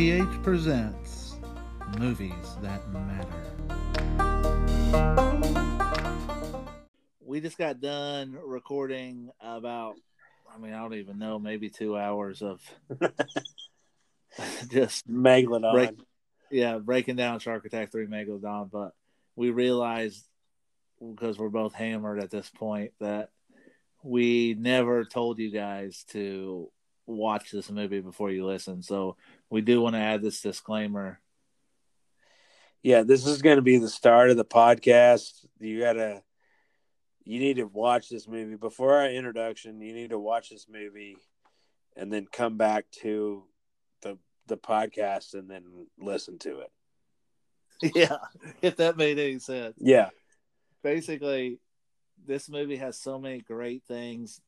MPH presents Movies That Matter. We just got done recording about, I mean, I don't even know, maybe two hours of just Megalodon. break, yeah, breaking down Shark Attack 3 Megalodon. But we realized, because we're both hammered at this point, that we never told you guys to watch this movie before you listen. So we do want to add this disclaimer. Yeah, this is going to be the start of the podcast. You gotta, you need to watch this movie before our introduction. You need to watch this movie, and then come back to the the podcast and then listen to it. Yeah, if that made any sense. Yeah, Basically, this movie has so many great things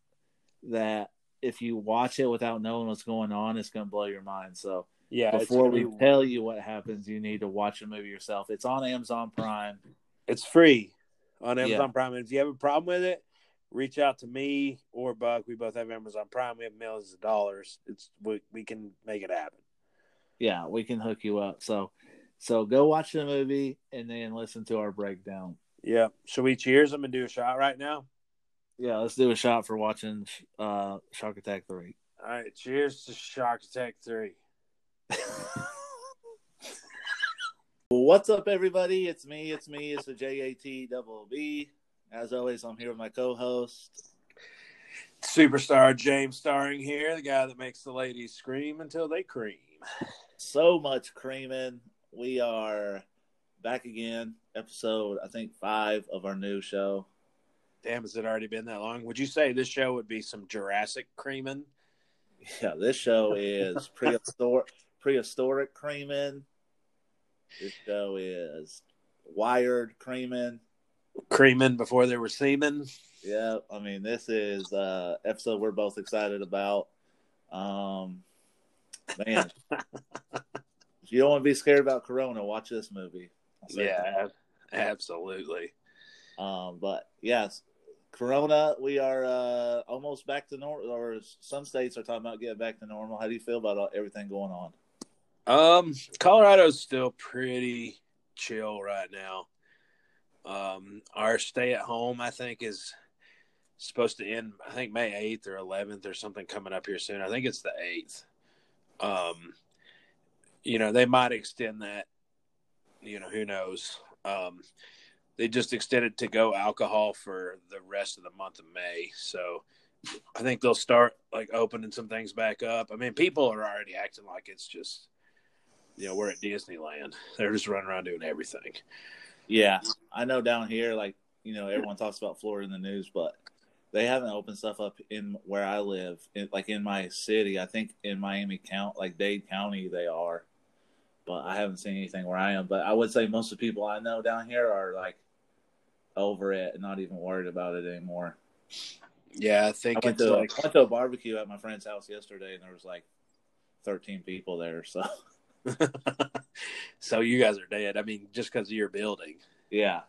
that if you watch it without knowing what's going on, it's going to blow your mind. So yeah. before we be- tell you what happens, you need to watch the movie yourself. It's on Amazon Prime. it's free on Yeah. Amazon Prime. And if you have a problem with it, reach out to me or Buck. We both have Amazon Prime. We have millions of dollars. It's we, we can make it happen. Yeah, we can hook you up. So, so go watch the movie and then listen to our breakdown. Yeah. Should we cheers? I'm gonna do a shot right now. Yeah, let's do a shot for watching uh, Shark Attack Three. All right. Cheers to Shark Attack Three. What's up, everybody? It's me. It's me. It's the JAT double B. As always, I'm here with my co-host. Superstar James Starring here, the guy that makes the ladies scream until they cream. So much creaming. We are back again. Episode, I think five of our new show. Damn, has it already been that long? Would you say this show would be some Jurassic creaming? Yeah, this show is prehistoric, prehistoric creaming. This show is wired creaming. Creaming before there were semen? Yeah, I mean, this is uh episode we're both excited about. Um, man, if you don't want to be scared about Corona, watch this movie. Yeah, absolutely. Um, but yes, Corona, we are uh almost back to normal. Or some states are talking about getting back to normal. How do you feel about everything going on? Um, Colorado's still pretty chill right now. Um, our stay at home, I think, is supposed to end. I think May eighth or eleventh or something coming up here soon. I think it's the eighth. Um, you know, they might extend that. You know, who knows? Um, they just extended to go alcohol for the rest of the month of May. So I think they'll start like opening some things back up. I mean, people are already acting like it's just, you know, we're at Disneyland. They're just running around doing everything. Yeah, I know down here, like you know, everyone talks about Florida in the news, but they haven't opened stuff up in where I live, in, like in my city. I think in Miami County, like Dade County, they are, but I haven't seen anything where I am. But I would say most of the people I know down here are like over it and not even worried about it anymore. Yeah, I I think went it's to, like I went to a barbecue at my friend's house yesterday, and there was like thirteen people there. So so you guys are dead. I mean, just because of your building. yeah,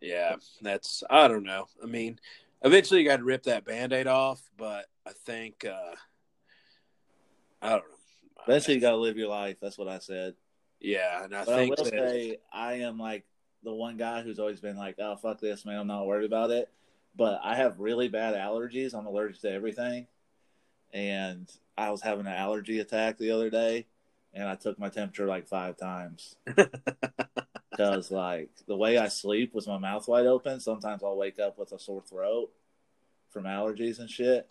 Yeah, that's I don't know. I mean, eventually you got to rip that band-aid off, but I think uh I don't know. eventually you got to live your life. That's what I said. Yeah, and I But I will that, say I am like the one guy who's always been like, "Oh fuck this, man! I'm not worried about it." But I have really bad allergies. I'm allergic to everything, and I was having an allergy attack the other day, and I took my temperature like five times because like the way I sleep with my mouth wide open, sometimes I'll wake up with a sore throat from allergies and shit,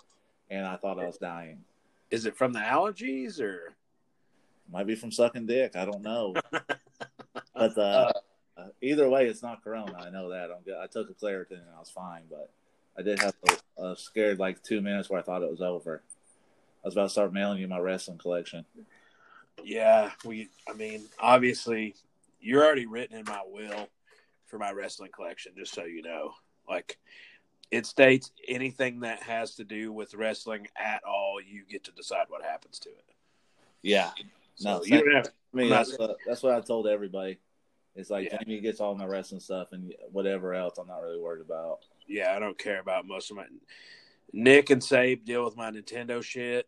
and I thought I was dying. is it from the allergies or Might be from sucking dick. I don't know. But uh, uh, either way, it's not Corona. I know that. I'm good. I took a Claritin and I was fine, but I did have a, a scared like two minutes where I thought it was over. I was about to start mailing you my wrestling collection. Yeah, we. I mean, obviously, you're already written in my will for my wrestling collection. Just so you know, like it states anything that has to do with wrestling at all, you get to decide what happens to it. Yeah, So No, you don't have. I mean that's what, that's what I told everybody. It's like Yeah. Jamie gets all my wrestling stuff and whatever else. I'm not really worried about. Yeah, I don't care about most of my. Nick and Sabe deal with my Nintendo shit.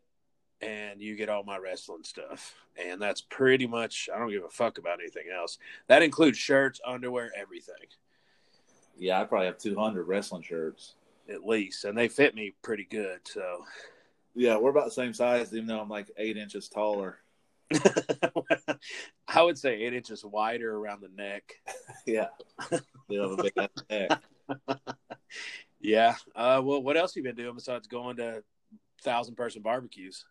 And you get all my wrestling stuff. And that's pretty much, I don't give a fuck about anything else. That includes shirts, underwear, everything. Yeah, I probably have 200 wrestling shirts. At least. And they fit me pretty good. So, yeah, we're about the same size, even though I'm like eight inches taller. I would say eight inches wider around the neck. yeah. You have a big neck. yeah. Uh, well, what else have you been doing besides going to thousand person barbecues?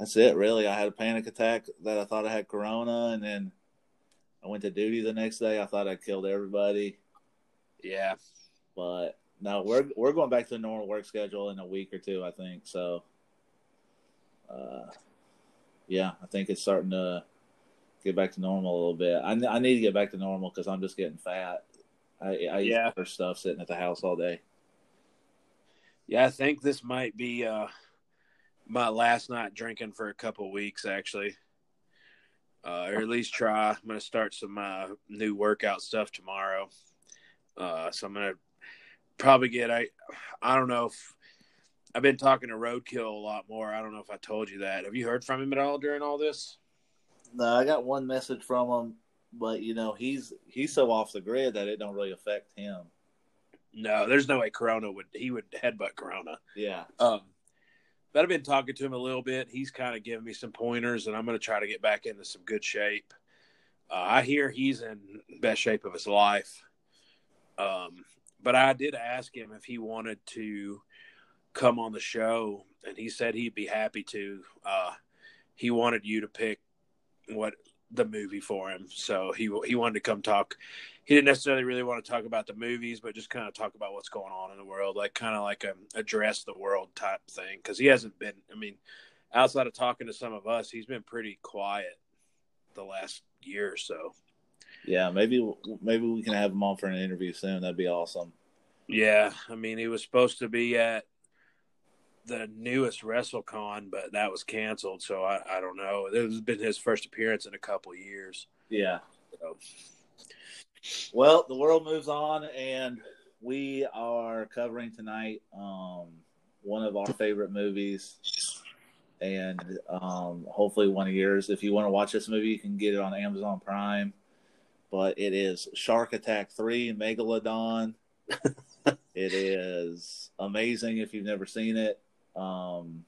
That's it, really. I had a panic attack that I thought I had corona, and then I went to duty the next day. I thought I killed everybody. Yeah, but no, we're we're going back to the normal work schedule in a week or two, I think. So, uh, yeah, I think it's starting to get back to normal a little bit. I, I need to get back to normal because I'm just getting fat. I, I yeah. eat stuff sitting at the house all day. Yeah, I think this might be uh, my last night drinking for a couple weeks, actually. Uh, or at least try. I'm going to start some uh, new workout stuff tomorrow. Uh, so I'm going to probably get I I don't know if I've been talking to Roadkill a lot more. I don't know if I told you that. Have you heard from him at all during all this? No, I got one message from him, but you know he's he's so off the grid that it don't really affect him. No, there's no way Corona would he would headbutt Corona. Yeah. Um, but I've been talking to him a little bit. He's kind of giving me some pointers, and I'm going to try to get back into some good shape. Uh, I hear he's in best shape of his life. Um, but I did ask him if he wanted to come on the show, and he said he'd be happy to. Uh, he wanted you to pick what the movie for him, so he he wanted to come talk. He didn't necessarily really want to talk about the movies, but just kind of talk about what's going on in the world, like kind of like a address the world type thing. Because he hasn't been. I mean, outside of talking to some of us, he's been pretty quiet the last year or so. Yeah, maybe maybe we can have him on for an interview soon. That'd be awesome. Yeah, I mean, he was supposed to be at the newest WrestleCon, but that was canceled. So I, I don't know. It has been his first appearance in a couple years. Yeah. So. Well, the world moves on, and we are covering tonight um, one of our favorite movies, and um, hopefully one of yours. If you want to watch this movie, you can get it on Amazon Prime. But it is Shark Attack Three Megalodon. it is amazing if you've never seen it. Um,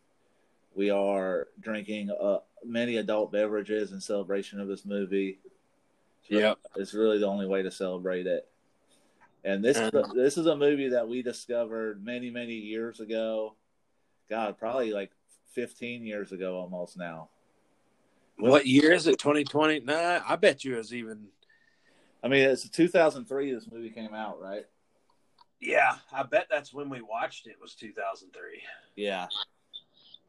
we are drinking uh, many adult beverages in celebration of this movie. Yeah, it's really the only way to celebrate it. And this this is a movie that we discovered many many years ago. God, probably like fifteen years ago almost now. What year is it? Twenty twenty? Nah, I bet you it was even. I mean, it's 2003. This movie came out, right? Yeah, I bet that's when we watched it. Was 2003. Yeah,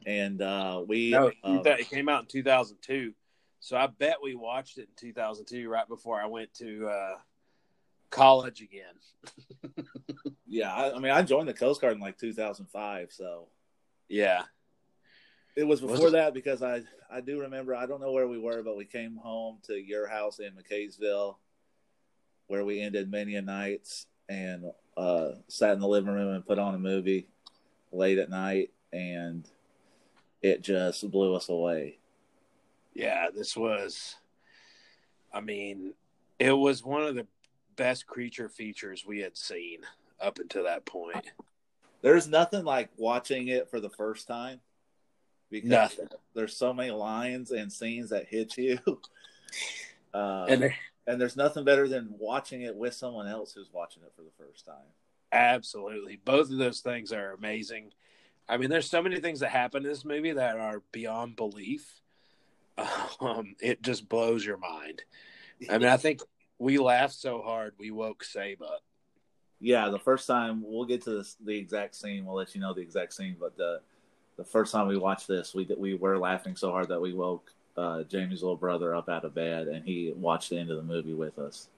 and uh, we no, uh, it came out in 2002. So I bet we watched it in 2002, right before I went to uh, college again. yeah, I, I, mean, I joined the Coast Guard in like 2005. So yeah, it was before was that because I I do remember. I don't know where we were, but we came home to your house in McCaysville, where we ended many a nights and uh, sat in the living room and put on a movie late at night, and it just blew us away. Yeah, this was. I mean, it was one of the best creature features we had seen up until that point. There's nothing like watching it for the first time because nothing. there's so many lines and scenes that hit you. Uh, and and there's nothing better than watching it with someone else who's watching it for the first time. Absolutely. Both of those things are amazing. I mean, there's so many things that happen in this movie that are beyond belief. Um, it just blows your mind. I mean, I think we laughed so hard we woke Sabe up. Yeah, the first time we'll get to this, the exact scene. We'll let you know the exact scene. But the the first time we watched this, we we were laughing so hard that we woke uh, Jamie's little brother up out of bed, and he watched the end of the movie with us.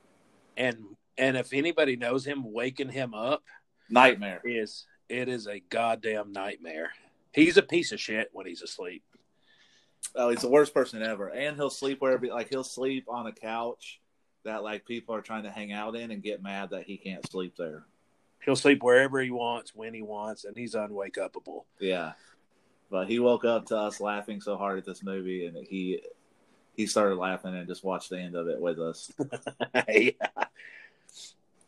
And and if anybody knows him, waking him up nightmare is it is a goddamn nightmare. He's a piece of shit when he's asleep. Oh, he's the worst person ever, and he'll sleep wherever. Like he'll sleep on a couch that like people are trying to hang out in, and get mad that he can't sleep there. He'll sleep wherever he wants, when he wants, and he's unwake upable. Yeah, But he woke up to us laughing so hard at this movie, and he he started laughing and just watched the end of it with us. yeah.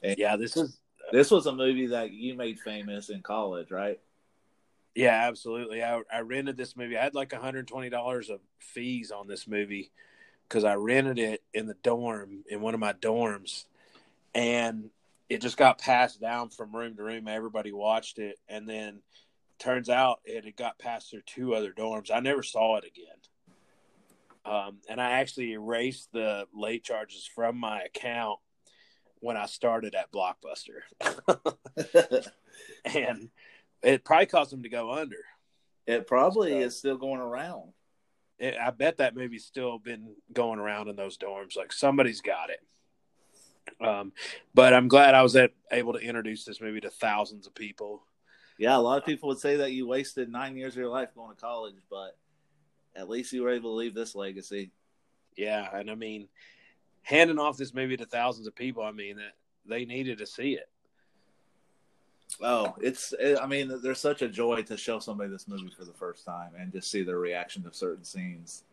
And yeah, this is this was a movie that you made famous in college, right? Yeah, absolutely. I I rented this movie. I had like $120 of fees on this movie cuz I rented it in the dorm in one of my dorms and it just got passed down from room to room. Everybody watched it and then turns out it had got passed through two other dorms. I never saw it again. Um, and I actually erased the late charges from my account when I started at Blockbuster. and it probably caused them to go under. it probably So- is still going around. It, I bet that movie's still been going around in those dorms. Like somebody's got it. Um, but I'm glad I was able to introduce this movie to thousands of people. Yeah, a lot of people would say that you wasted nine years of your life going to college, but at least you were able to leave this legacy. Yeah, and I mean, handing off this movie to thousands of people, I mean, that they needed to see it. Oh, it's. It, I mean, there's such a joy to show somebody this movie for the first time and just see their reaction to certain scenes.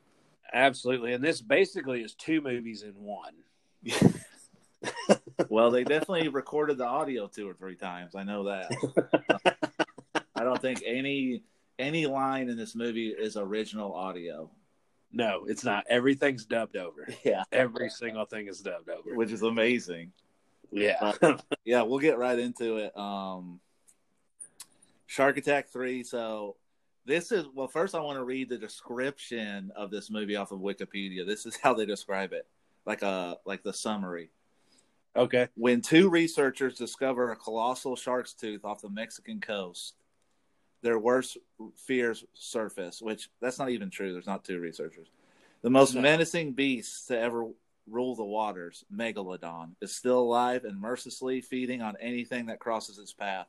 Absolutely, and this basically is two movies in one. well, they definitely recorded the audio two or three times. I know that. I don't think any any line in this movie is original audio. No, it's not. Everything's dubbed over. Yeah, Every single thing is dubbed over. which is amazing. Yeah. yeah, we'll get right into it. Um, Shark Attack three. So this is well. First, I want to read the description of this movie off of Wikipedia. This is how they describe it, like a like the summary. okay. When two researchers discover a colossal shark's tooth off the Mexican coast, their worst fears surface. Which that's not even true. There's not two researchers. The most No. menacing beast to ever rule the waters, Megalodon, is still alive and mercilessly feeding on anything that crosses its path.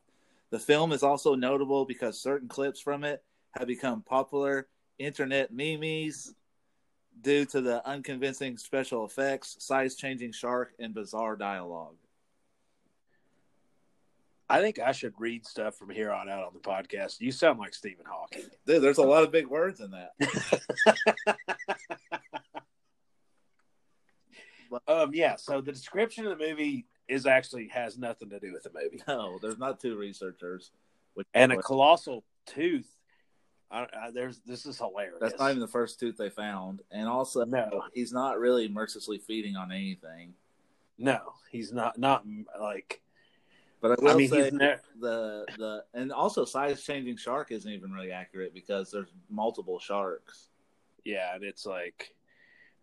The film is also notable because certain clips from it have become popular internet memes due to the unconvincing special effects, size changing shark, and bizarre dialogue. I think I should read stuff from here on out on the podcast. You sound like Stephen Hawking. Dude, there's a lot of big words in that. Um, yeah. So the description of the movie is actually has nothing to do with the movie. No, there's not two researchers. And a colossal tooth. I, I, there's this is hilarious. that's not even the first tooth they found. And also, No. he's not really mercilessly feeding on anything. no. He's not not like. But I will I mean, say he's ne- the the and also size changing shark isn't even really accurate because there's multiple sharks. yeah, and it's like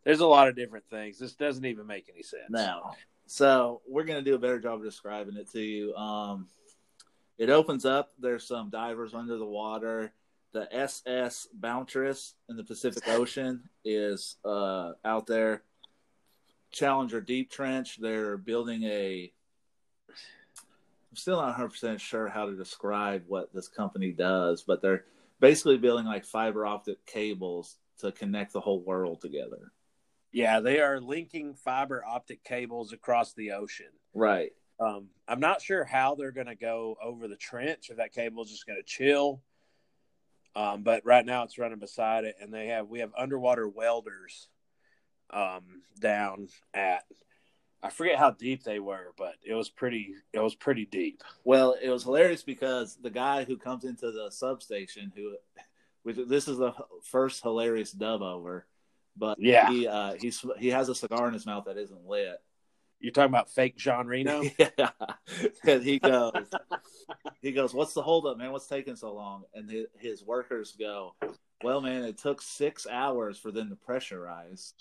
there's a lot of different things. This doesn't even make any sense. Now, so we're gonna do a better job of describing it to you. Um, it opens up. There's some divers under the water. The SS Bountress in the Pacific Ocean is uh, out there. Challenger Deep Trench. They're building a. I'm still not 100 percent sure how to describe what this company does, but they're basically building like fiber optic cables to connect the whole world together. Yeah, they are linking fiber optic cables across the ocean. Right. Um, I'm not sure how they're going to go over the trench. If that cable is just going to chill, um, but right now it's running beside it, and they have we have underwater welders um, down at. I forget how deep they were, but it was pretty. It was pretty deep. Well, it was hilarious because the guy who comes into the substation, who, which this is the first hilarious dub over, but Yeah. he uh, he's he has a cigar in his mouth that isn't lit. You're talking about fake Jean Reno? yeah, and he goes, he goes, "What's the holdup, man? What's taking so long?" And his, his workers go, "Well, man, it took six hours for them to pressurize."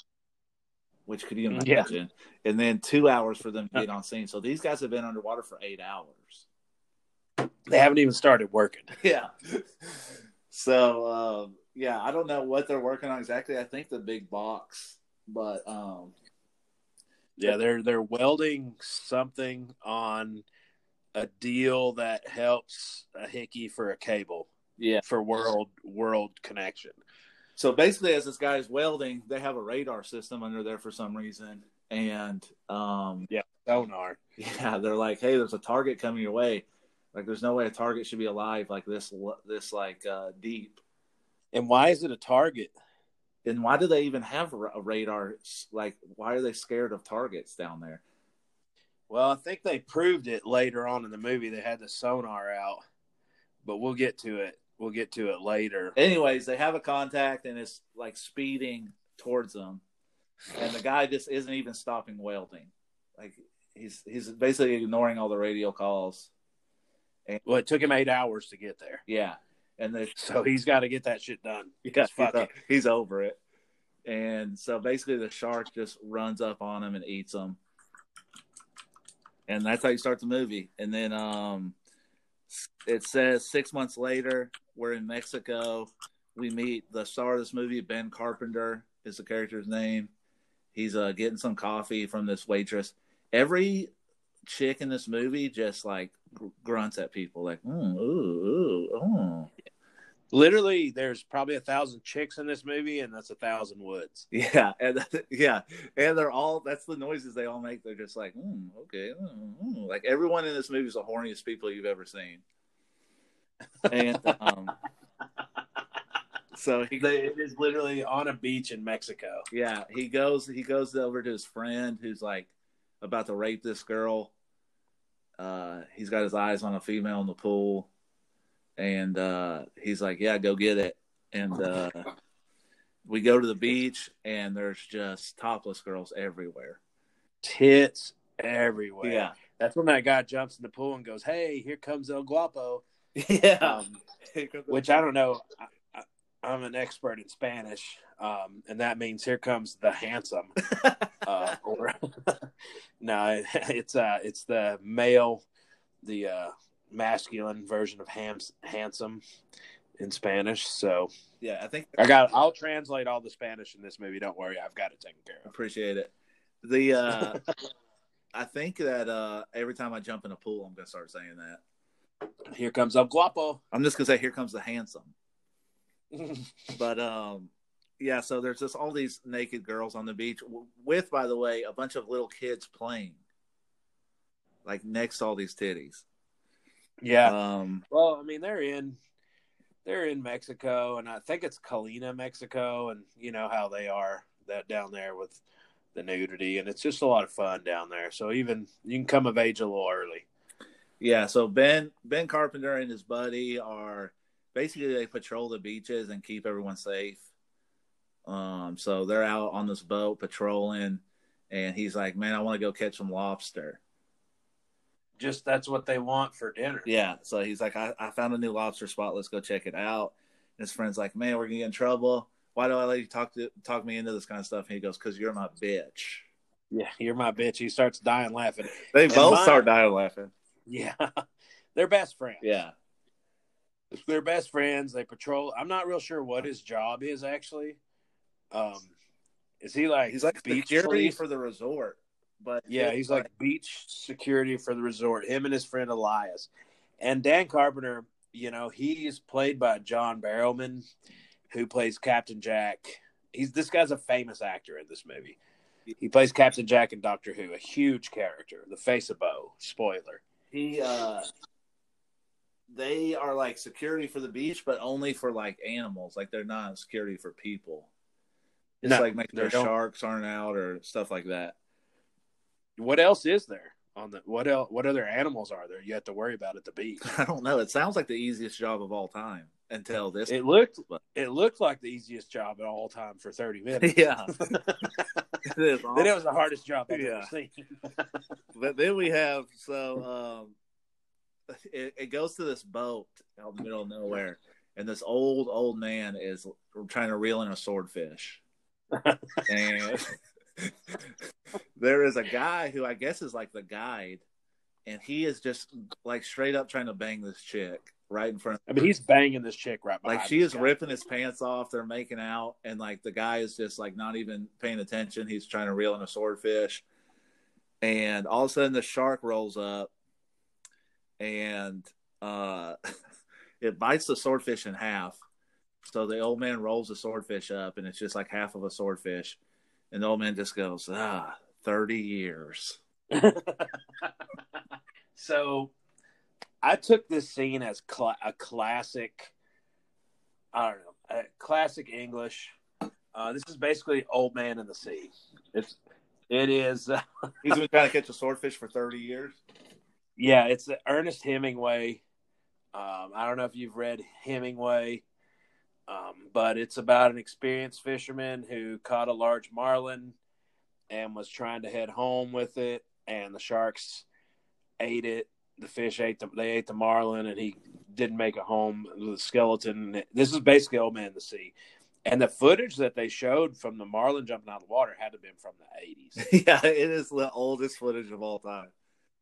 Which could you Yeah. imagine? And then two hours for them to get on scene. So these guys have been underwater for eight hours. they haven't even started working. Yeah. So um, yeah, I don't know what they're working on exactly. I think the big box, but um, Yeah, they're they're welding something on a deal that helps a hickey for a cable yeah. for world world connection. So basically, as this guy's welding, they have a radar system under there for some reason, and um, Sonar. yeah, they're like, "Hey, there's a target coming your way." Like, there's no way a target should be alive like this, this like uh, deep. And why is it a target? And why do they even have a radar? Like, why are they scared of targets down there? Well, I think they proved it later on in the movie. They had the sonar out, but we'll get to it. We'll get to it later. Anyways, they have a contact and it's like speeding towards them, and the guy just isn't even stopping welding. Like he's he's basically ignoring all the radio calls. And, well, it took him eight hours to get there. Yeah, and the, so he's got to get that shit done. Yeah, he's, he's over it. And so basically, the shark just runs up on him and eats him and that's how you start the movie. And then um, it says six months later, we're in Mexico. We meet the star of this movie, Ben Carpenter, is the character's name. He's uh, getting some coffee from this waitress. Every chick in this movie just like grunts at people, like, mm, ooh, ooh, ooh literally there's probably a thousand chicks in this movie and that's a thousand woods. Yeah and yeah. And they're all that's the noises they all make. They're just like mm, okay mm, mm. like everyone in this movie is the horniest people you've ever seen. And um so he, it is literally on a beach in mexico. Yeah he goes he goes over to his friend who's like about to rape this girl. Uh he's got his eyes on a female in the pool and uh, he's like, "Yeah, go get it." And uh, we go to the beach, and there's just topless girls everywhere, tits everywhere. Yeah, that's when that guy jumps in the pool and goes, "Hey, here comes El Guapo." Yeah, um, which I don't know. I, am an expert in Spanish, um, and that means "Here comes the handsome." uh, or no, it's uh, it's the male, the uh, masculine version of hams, handsome in Spanish. So yeah, I think I got. I'll translate all the Spanish in this movie. Don't worry, I've got it taken care of. Appreciate it. The uh, I think that uh, every time I jump in a pool, I'm gonna start saying that. Here comes El Guapo. I'm just gonna say, here comes the handsome. but um, yeah. So there's just all these naked girls on the beach with, by the way, a bunch of little kids playing, like next to all these titties. Yeah. Um, well, I mean, they're in they're in Mexico, and I think it's Colina, Mexico, and you know how they are that down there with the nudity, and it's just a lot of fun down there. So even you can come of age a little early. Yeah. So Ben Ben Carpenter and his buddy are basically they patrol the beaches and keep everyone safe. Um, so they're out on this boat patrolling, and he's like, "Man, I want to go catch some lobster." Just that's what they want for dinner. Yeah. So he's like, I, I found a new lobster spot. Let's go check it out. And his friend's like, man, we're gonna get in trouble. Why do I let you talk to talk me into this kind of stuff? And he goes, because you're my bitch. Yeah, you're my bitch. He starts dying laughing. They and both start dying laughing. Yeah, they're best friends. Yeah, they're best friends. They patrol. I'm not real sure what his job is actually. Um, is he like he's like beach security for the resort? But yeah, he's like, like beach security for the resort. Him and his friend Elias, and Dan Carpenter. You know, he's played by John Barrowman, who plays Captain Jack. He's this guy's a famous actor in this movie. He plays Captain Jack in Doctor Who, a huge character, the face of Boe. Spoiler. He uh they are like security for the beach, but only for like animals. Like they're not security for people. It's no, like making sure sharks aren't out or stuff like that what else is there on the what else what other animals are there you have to worry about at the beach? I don't know. It sounds like the easiest job of all time until this it looked it looked like the easiest job of all time for 30 minutes. Yeah. It is then it was the hardest job i've yeah. ever seen. But then we have so um it, it goes to this boat out in the middle of nowhere and this old old man is trying to reel in a swordfish. And there is a guy who I guess is like the guide, and he is just like straight up trying to bang this chick right in front. I mean, he's banging this chick right. Like she is guy. ripping his pants off. They're making out, and like the guy is just like not even paying attention. He's trying to reel in a swordfish, and all of a sudden the shark rolls up, and uh, it bites the swordfish in half. So the old man rolls the swordfish up, and it's just like half of a swordfish and the old man just goes, ah, 30 years. so I took this scene as cl- a classic I don't know, classic English. Uh, this is basically Old Man in the Sea. It's it is. Uh, He's been trying to catch a swordfish for thirty years. yeah, it's Ernest Hemingway. Um, I don't know if you've read Hemingway, um, but it's about an experienced fisherman who caught a large marlin and was trying to head home with it, and the sharks ate it. The fish ate the they ate the marlin, and he didn't make it home. The skeleton. This is basically Old Man the Sea. And the footage that they showed from the marlin jumping out of the water had to have been from the eighties. yeah, it is the oldest footage of all time.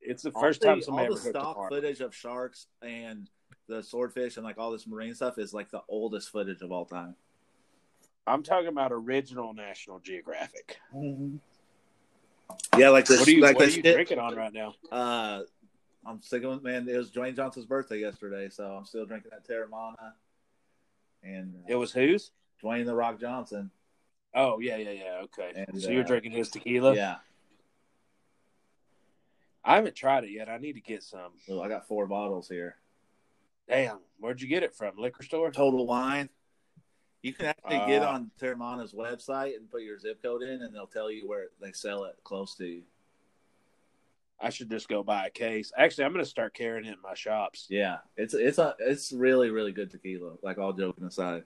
It's the All first the- time somebody all ever the hooked stock footage of sharks and the swordfish and like all this marine stuff is like the oldest footage of all time. I'm talking about original National Geographic. Yeah, like this. What are you, like what are you shit- drinking on right now? Uh, I'm sticking with man. It was Dwayne Johnson's birthday yesterday, so I'm still drinking that Teremana. And uh, It was whose? Dwayne the Rock Johnson. Oh yeah, yeah, yeah. Okay, And, so you're uh, drinking his tequila. Yeah, I haven't tried it yet. I need to get some. so I got four bottles here. Damn, where'd you get it from? Liquor store? Total Wine. You can actually get Uh, on Teremana's website and put your zip code in, and they'll tell you where they sell it close to you. I should just go buy a case. Actually, I'm going to start carrying it in my shops. Yeah, it's it's a it's really really good tequila. Like all joking aside,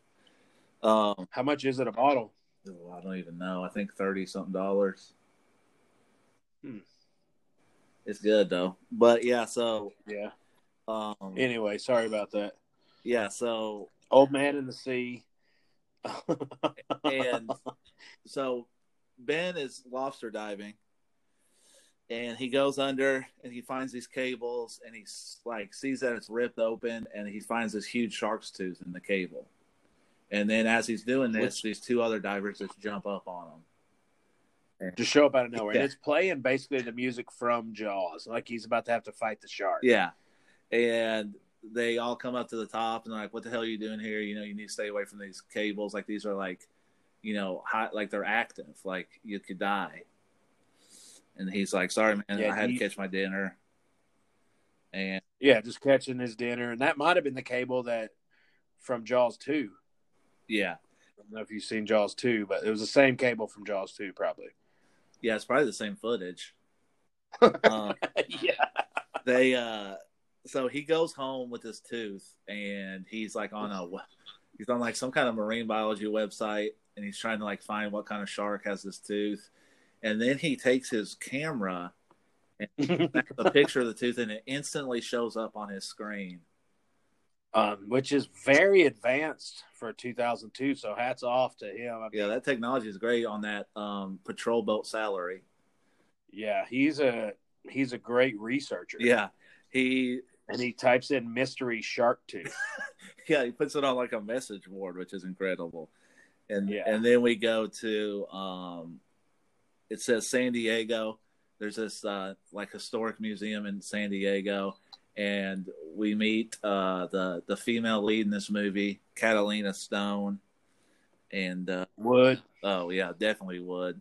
um, How much is it a bottle? oh, I don't even know. I think thirty something dollars. Hmm. It's good though, but yeah. So Yeah. Um, Anyway, sorry about that. yeah. So Old man in the sea. and so Ben is lobster diving, and he goes under and he finds these cables and he's like sees that it's ripped open and he finds this huge shark's tooth in the cable. And then as he's doing this, Which- these two other divers just jump up on him. just show up out of nowhere, Yeah. and it's playing basically the music from Jaws, like he's about to have to fight the shark. Yeah. And they all come up to the top and they're like, What the hell are you doing here? You know, you need to stay away from these cables. Like these are like, you know, hot like they're active, like you could die. And he's like, Sorry, man, Yeah, I had he- to catch my dinner. And Yeah, just catching his dinner, and that might have been the cable that from Jaws two. yeah. I don't know if you've seen Jaws two, but it was the same cable from Jaws two, probably. Yeah, it's probably the same footage. um, yeah. they uh so he goes home with his tooth and he's like on a he's on like some kind of marine biology website and he's trying to like find what kind of shark has this tooth and then he takes his camera snaps a picture of the tooth and it instantly shows up on his screen um, which is very advanced for 2002. So hats off to him. I mean, yeah that technology is great on that um patrol boat salary yeah, he's a he's a great researcher. yeah he and he types in mystery shark tooth. yeah, he puts it on like a message board, which is incredible. And Yeah. and then we go to um it says San Diego. There's this uh like historic museum in San Diego and we meet uh the the female lead in this movie, Catalina Stone. And uh Wood. oh yeah, definitely would.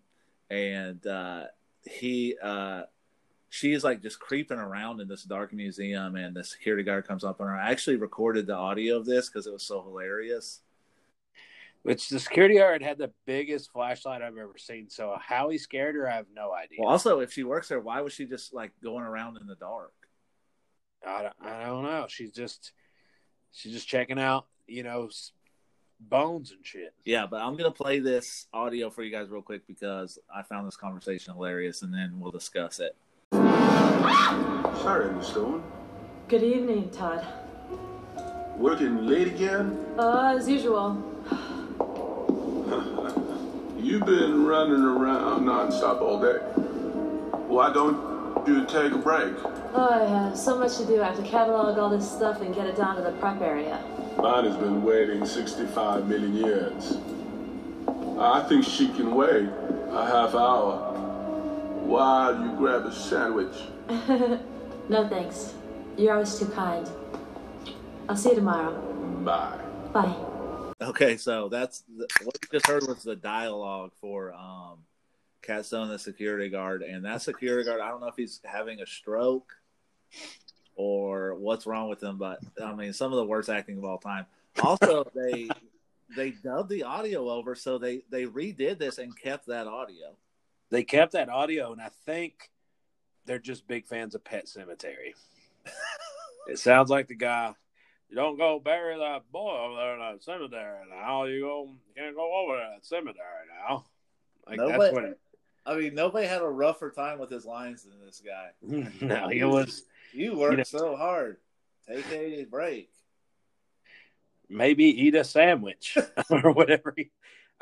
And uh he uh she's like just creeping around in this dark museum and the security guard comes up on her. I actually recorded the audio of this because it was so hilarious. Which the security guard had the biggest flashlight I've ever seen. So how he scared her, I have no idea. Well, also, if she works there, why was she just like going around in the dark? I, don't- I don't know. She's just she's just checking out, you know, bones and shit. Yeah, but I'm gonna play this audio for you guys real quick because I found this conversation hilarious, and then we'll discuss it. Sorry, Miss Stone. Good evening, Todd. Working late again? Uh, as usual. You've been running around nonstop all day. Why don't you take a break? Oh, I have so much to do. I have to catalog all this stuff and get it down to the prep area. Mine has been waiting 65 million years. I think she can wait a half hour while you grab a sandwich. no thanks. You're always too kind. I'll see you tomorrow. Bye. Bye. Okay, so that's the, what you just heard was the dialogue for um, Cat Stone, the security guard, and that security guard. I don't know if he's having a stroke or what's wrong with him, but I mean, some of the worst acting of all time. Also, they they dubbed the audio over, so they they redid this and kept that audio. They kept that audio, and I think they're just big fans of Pet Sematary. it sounds like the guy. You don't go bury that boy over there in that cemetery now. You go, you can't go over that cemetery now. Like Nobody- that's what. It, I mean, nobody had a rougher time with his lines than this guy. no, he was You worked know- so hard. Take a break. maybe eat a sandwich or whatever. He,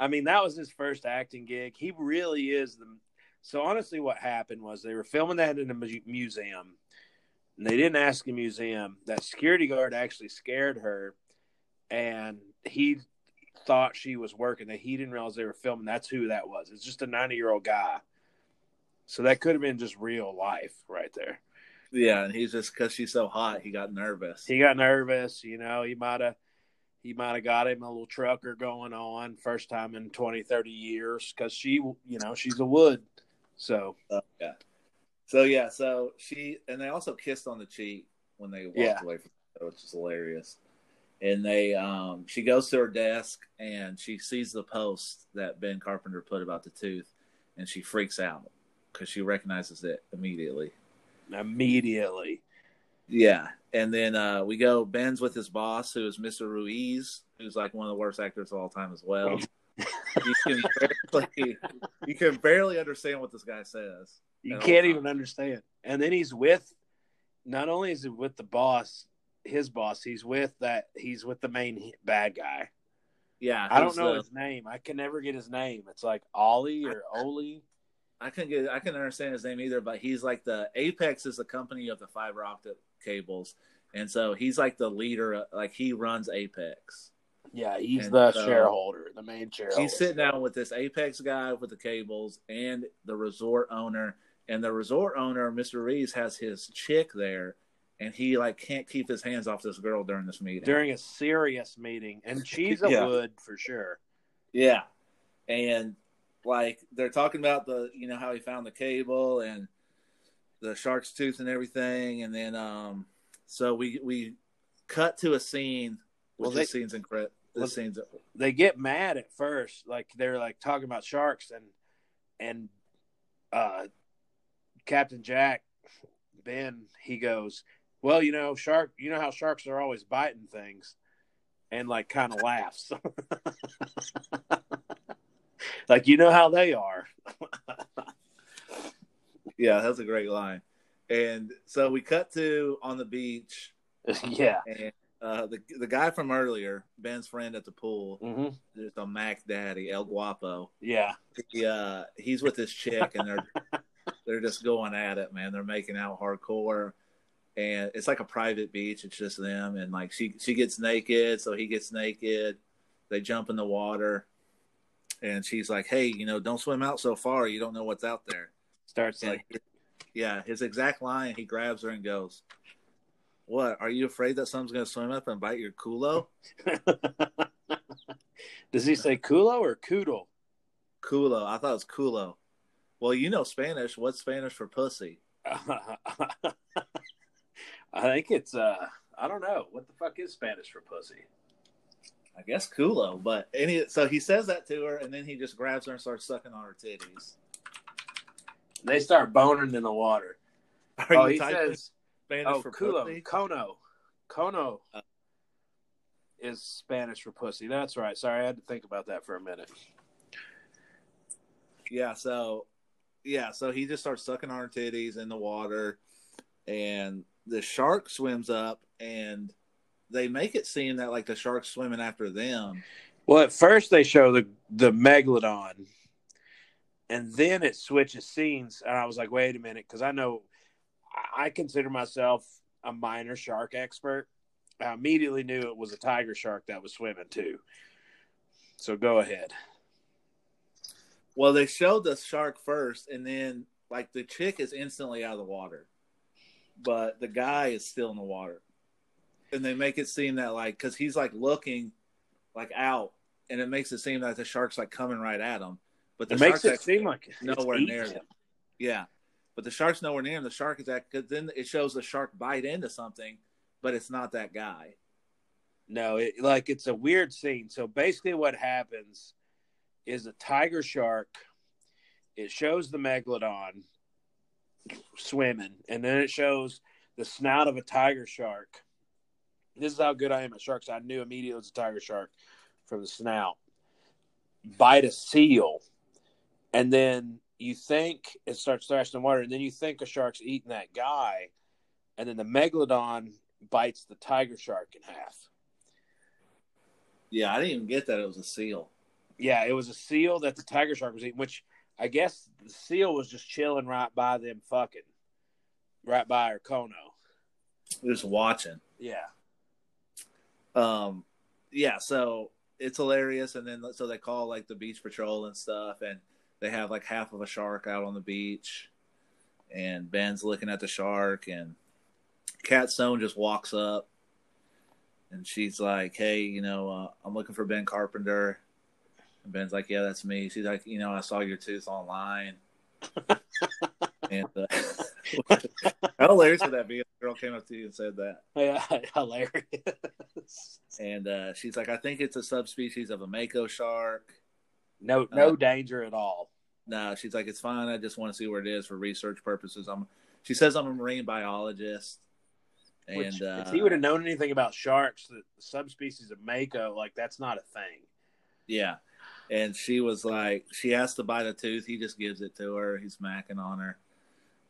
I mean, that was his first acting gig. He really is the. So honestly, what happened was they were filming that in a museum. And they didn't ask the museum. That security guard actually scared her, and he thought she was working. That he didn't realize they were filming. That's who that was. It's just a ninety-year-old guy. So that could have been just real life right there. Yeah, and he's just because she's so hot, he got nervous. he got nervous. You know, he might have he might have got him a little trucker going on first time in 20, 30 years because she, you know, she's a wood. So So, yeah. So yeah, so she and they also kissed on the cheek when they walked Yeah. away from the which is hilarious. And they um she goes to her desk and she sees the post that Ben Carpenter put about the tooth and she freaks out because she recognizes it immediately. immediately, Yeah. And then uh we go Ben's with his boss who is Mr. Ruiz, who's like one of the worst actors of all time as well. you can barely you can barely understand what this guy says. you can't even understand. And then he's with, not only is he with the boss, his boss, he's with that, he's with the main bad guy. Yeah. I don't know uh, his name. I can never get his name. It's like Ollie or Oli. I couldn't get I couldn't understand his name either, but he's like the Apex is the company of the fiber optic cables, and so he's like the leader. Like he runs Apex. Yeah, he's And the so- shareholder, the main shareholder. He's sitting down with this Apex guy with the cables and the resort owner, and the resort owner, Mr. Reeves, has his chick there, and he like can't keep his hands off this girl during this meeting. during a serious meeting, and she's a Yeah. wood for sure. Yeah. And like they're talking about the you know how he found the cable and the shark's tooth and everything and then um so we we cut to a scene Well, well they- this scene's incredible well, this scene's They get mad at first, like they're like talking about sharks, and and uh, Captain Jack Ben he goes, well, you know, shark, you know how sharks are always biting things, and like kind of laughs, like you know how they are. yeah that's a great line and so we cut to on the beach yeah. and uh the the guy from earlier ben's friend at the pool there's a mac daddy el guapo Yeah. he, uh, he's with this chick and they're they're just going at it, man. They're making out hardcore, and it's like a private beach. It's just them, and like she she gets naked, so he gets naked. They jump in the water, and she's like, "Hey, you know, don't swim out so far. You don't know what's out there." Starts like, yeah, his exact line. He grabs her and goes, "What? Are you afraid that someone's gonna swim up and bite your culo?" does he say culo or coodle? Culo. I thought it was culo. Well, you know Spanish. What's Spanish for pussy? I think it's uh I don't know. What the fuck is Spanish for pussy? I guess culo, but any so he says that to her, and then he just grabs her and starts sucking on her titties. They start boning in the water. Are oh, you he says Spanish oh for culo, pussy? cono. Cono Uh. is Spanish for pussy. That's right. Sorry, I had to think about that for a minute. Yeah, so yeah, so he just starts sucking on her titties in the water, and the shark swims up, and they make it seem that like the shark's swimming after them. Well, at first they show the the megalodon, and then it switches scenes, and I was like, wait a minute, because I know I consider myself a minor shark expert. I immediately knew it was a tiger shark that was swimming too. So go ahead. Well, they showed the shark first, and then like the chick is instantly out of the water, but the guy is still in the water, and they make it seem that like because he's like looking like out, and it makes it seem that the shark's like coming right at him, but the It makes shark's it seem like it's nowhere near him. them. Yeah, but the shark's nowhere near him. The shark is that because then it shows the shark bite into something, but it's not that guy. No, it, like it's a weird scene. So basically, what happens is a tiger shark. It shows the megalodon swimming, and then it shows the snout of a tiger shark. This is how good I am at sharks. I knew immediately it was a tiger shark from the snout. Bite a seal, and then you think it starts thrashing the water, and then you think a shark's eating that guy, and then the megalodon bites the tiger shark in half. Yeah, I didn't even get that it was a seal. Yeah, it was a seal that the tiger shark was eating, which I guess the seal was just chilling right by them fucking, right by her Kono. Just watching. Yeah. Um, yeah, so it's hilarious, and then so they call like the beach patrol and stuff, and they have like half of a shark out on the beach, and Ben's looking at the shark, and Kat Stone just walks up, and she's like, "Hey, you know, uh, I'm looking for Ben Carpenter." And Ben's like, "Yeah, that's me." She's like, "You know, I saw your tooth online." and uh, how hilarious would that be a girl came up to you and said that? Yeah, hilarious. And uh, she's like, "I think it's a subspecies of a mako shark." No, no Uh, danger at all. No, she's like, "It's fine. I just want to see where it is for research purposes." I'm. She says I'm a marine biologist. And Which, uh, if he would have known anything about sharks, the subspecies of mako, like that's not a thing. Yeah. And she was like, she has to bite a tooth. He just gives it to her. He's macking on her.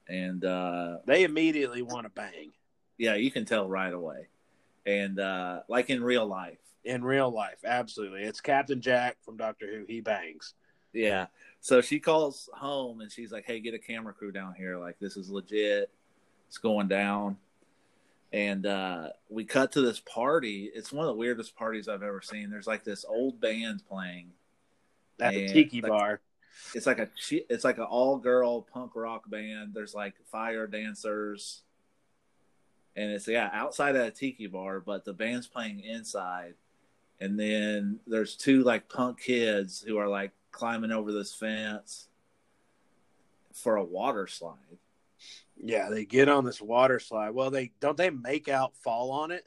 And uh, They immediately want to bang yeah, you can tell right away. And uh, like in real life. In real life. Absolutely, it's Captain Jack from Doctor Who. He bangs. Yeah. So she calls home and she's like, hey, get a camera crew down here. Like, this is legit. It's going down. And uh, we cut to this party. It's one of the weirdest parties I've ever seen. There's like this old band playing. At the tiki like, bar. it's like a it's like an all girl punk rock band. There's like fire dancers, and it's yeah outside at a tiki bar, but the band's playing inside. And then there's two like punk kids who are like climbing over this fence for a water slide. Yeah, they get on this water slide. Well, they don't they make out fall on it.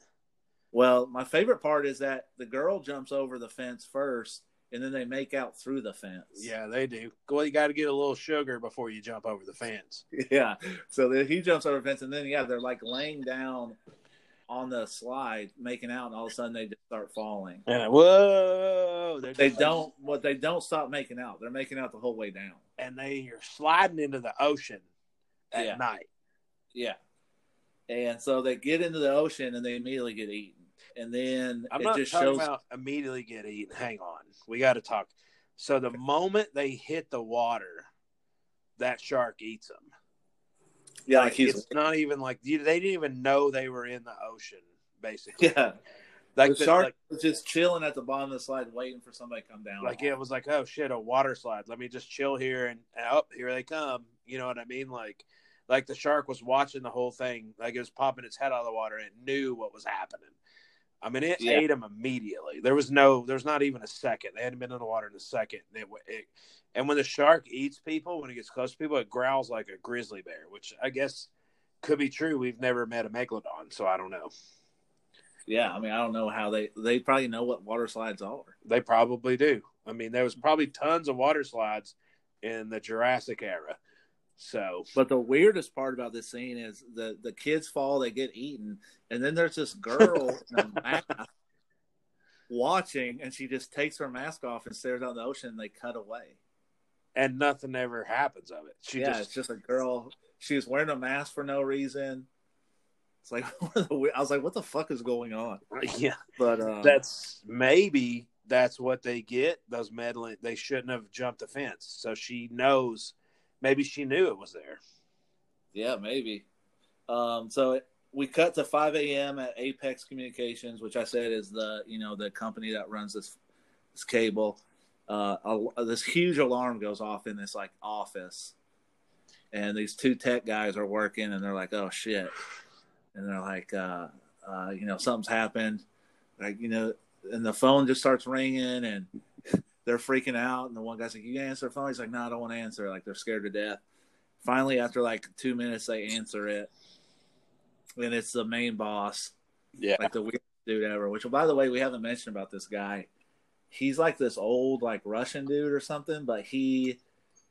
Well, my favorite part is that the girl jumps over the fence first, and then they make out through the fence. Yeah, they do. Well, you got to get a little sugar before you jump over the fence. Yeah. So then he jumps over the fence, and then yeah, they're like laying down on the slide, making out, and all of a sudden they just start falling. And whoa, they're They just- don't. What they don't stop making out. They're making out the whole way down. and they are sliding into the ocean at Yeah. night. Yeah. And so they get into the ocean, and they immediately get eaten. And then I'm it not just talking shows. about immediately get eaten. Hang on, we got to talk. So the moment they hit the water, that shark eats them. Yeah, like Like, he's. it's not even like you, they didn't even know they were in the ocean. Basically, Yeah. like the the- shark like, was just chilling at the bottom of the slide, waiting for somebody to come down. like it was like, oh shit, a water slide. Let me just chill here and up oh, here they come. You know what I mean? Like, like the shark was watching the whole thing. Like it was popping its head out of the water and it knew what was happening. I mean, it Yeah. ate them immediately. There was no, there's not even a second. They hadn't been in the water in a second. It, it, and when the shark eats people, when it gets close to people, it growls like a grizzly bear, which I guess could be true. We've never met a megalodon, so I don't know. Yeah, I mean, I don't know how they. They probably know what water slides are. They probably do. I mean, there was probably tons of water slides in the Jurassic era. So But the weirdest part about this scene is the the kids fall, they get eaten, and then there's this girl in a mask watching, and she just takes her mask off and stares out in the ocean. and They cut away. and nothing ever happens of it. She yeah, just it's just a girl. She was wearing a mask for no reason. It's like one of the weird- I was like, what the fuck is going on? yeah. But uh, That's maybe that's what they get. Those meddling. They shouldn't have jumped the fence. So she knows. Maybe she knew it was there. Yeah, maybe. Um, so it, we cut to 5 a.m. at Apex Communications, which I said is the you know the company that runs this this cable. Uh, a, this huge alarm goes off in this like office, and these two tech guys are working, and they're like, "Oh shit!" And they're like, uh, uh, "You know, something's happened." Like you know, and the phone just starts ringing, and they're freaking out. And the one guy's like, "You answer the phone?" He's like, "No, I don't want to answer." Like they're scared to death finally after like two minutes they answer it and it's the main boss Yeah. like the weird dude ever. Which, by the way, we haven't mentioned about this guy. He's like this old, like Russian dude or something, but he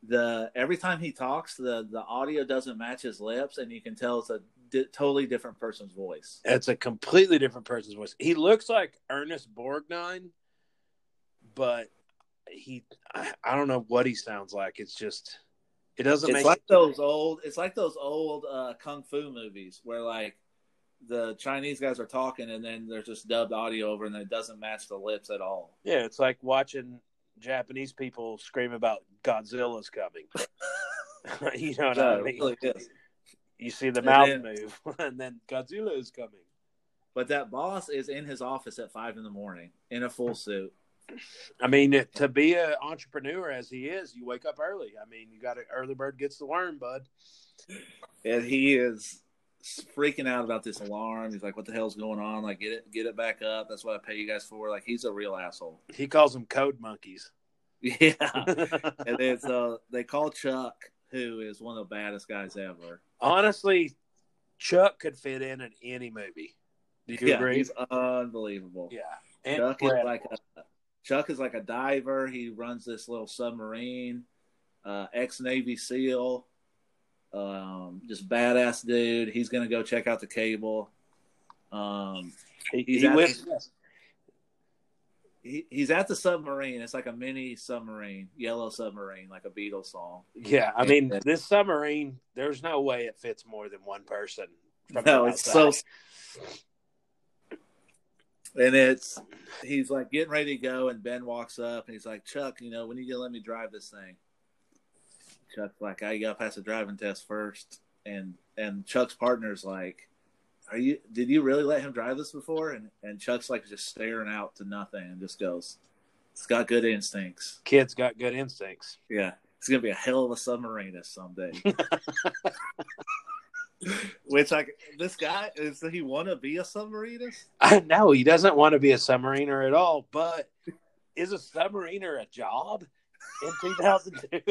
the every time he talks, the the audio doesn't match his lips, and you can tell it's a di- totally different person's voice. It's a completely different person's voice. He looks like Ernest Borgnine, but he I, I don't know what he sounds like. It's just it doesn't make. It's make like those old. It's like those old uh, kung fu movies where like the Chinese guys are talking, and then there's just dubbed audio over, and it doesn't match the lips at all. yeah, it's like watching Japanese people scream about Godzilla's coming. you know what No, I mean? really. You see the And mouth then- move, and then Godzilla is coming. But that boss is in his office at five in the morning in a full suit. I mean, to be an entrepreneur as he is, you wake up early. I mean, you got to early bird gets the worm, bud. and he is freaking out about this alarm. He's like, "What the hell's going on? Like, get it, get it back up. That's what I pay you guys for." Like, he's a real asshole. He calls them code monkeys. Yeah, and then uh, so they call Chuck, who is one of the baddest guys ever. Honestly, Chuck could fit in in any movie. Do you yeah, agree? he's unbelievable. Yeah. Chuck is like a Chuck is like a diver. He runs this little submarine, uh, ex Navy SEAL, um, just badass dude. He's gonna go check out the cable. Um, he, he's he at- went- he, he's at the submarine. It's like a mini submarine, yellow submarine, like a Beatles song. yeah, I mean, this submarine, there's no way it fits more than one person. No, the it's so. And it's he's like getting ready to go, and Ben walks up, and he's like, "Chuck, you know, when you gonna let me drive this thing?" Chuck's like, "I got to pass the driving test first. and and Chuck's partner's like, "Are you? Did you really let him drive this before?" And and Chuck's like just staring out to nothing, and just goes, "It's got good instincts. Kid's got good instincts. Yeah, it's gonna be a hell of a submarinist someday." Which like this guy is he want to be a submarinist? I know he doesn't want to be a submariner at all, but is a submariner a job in 2002?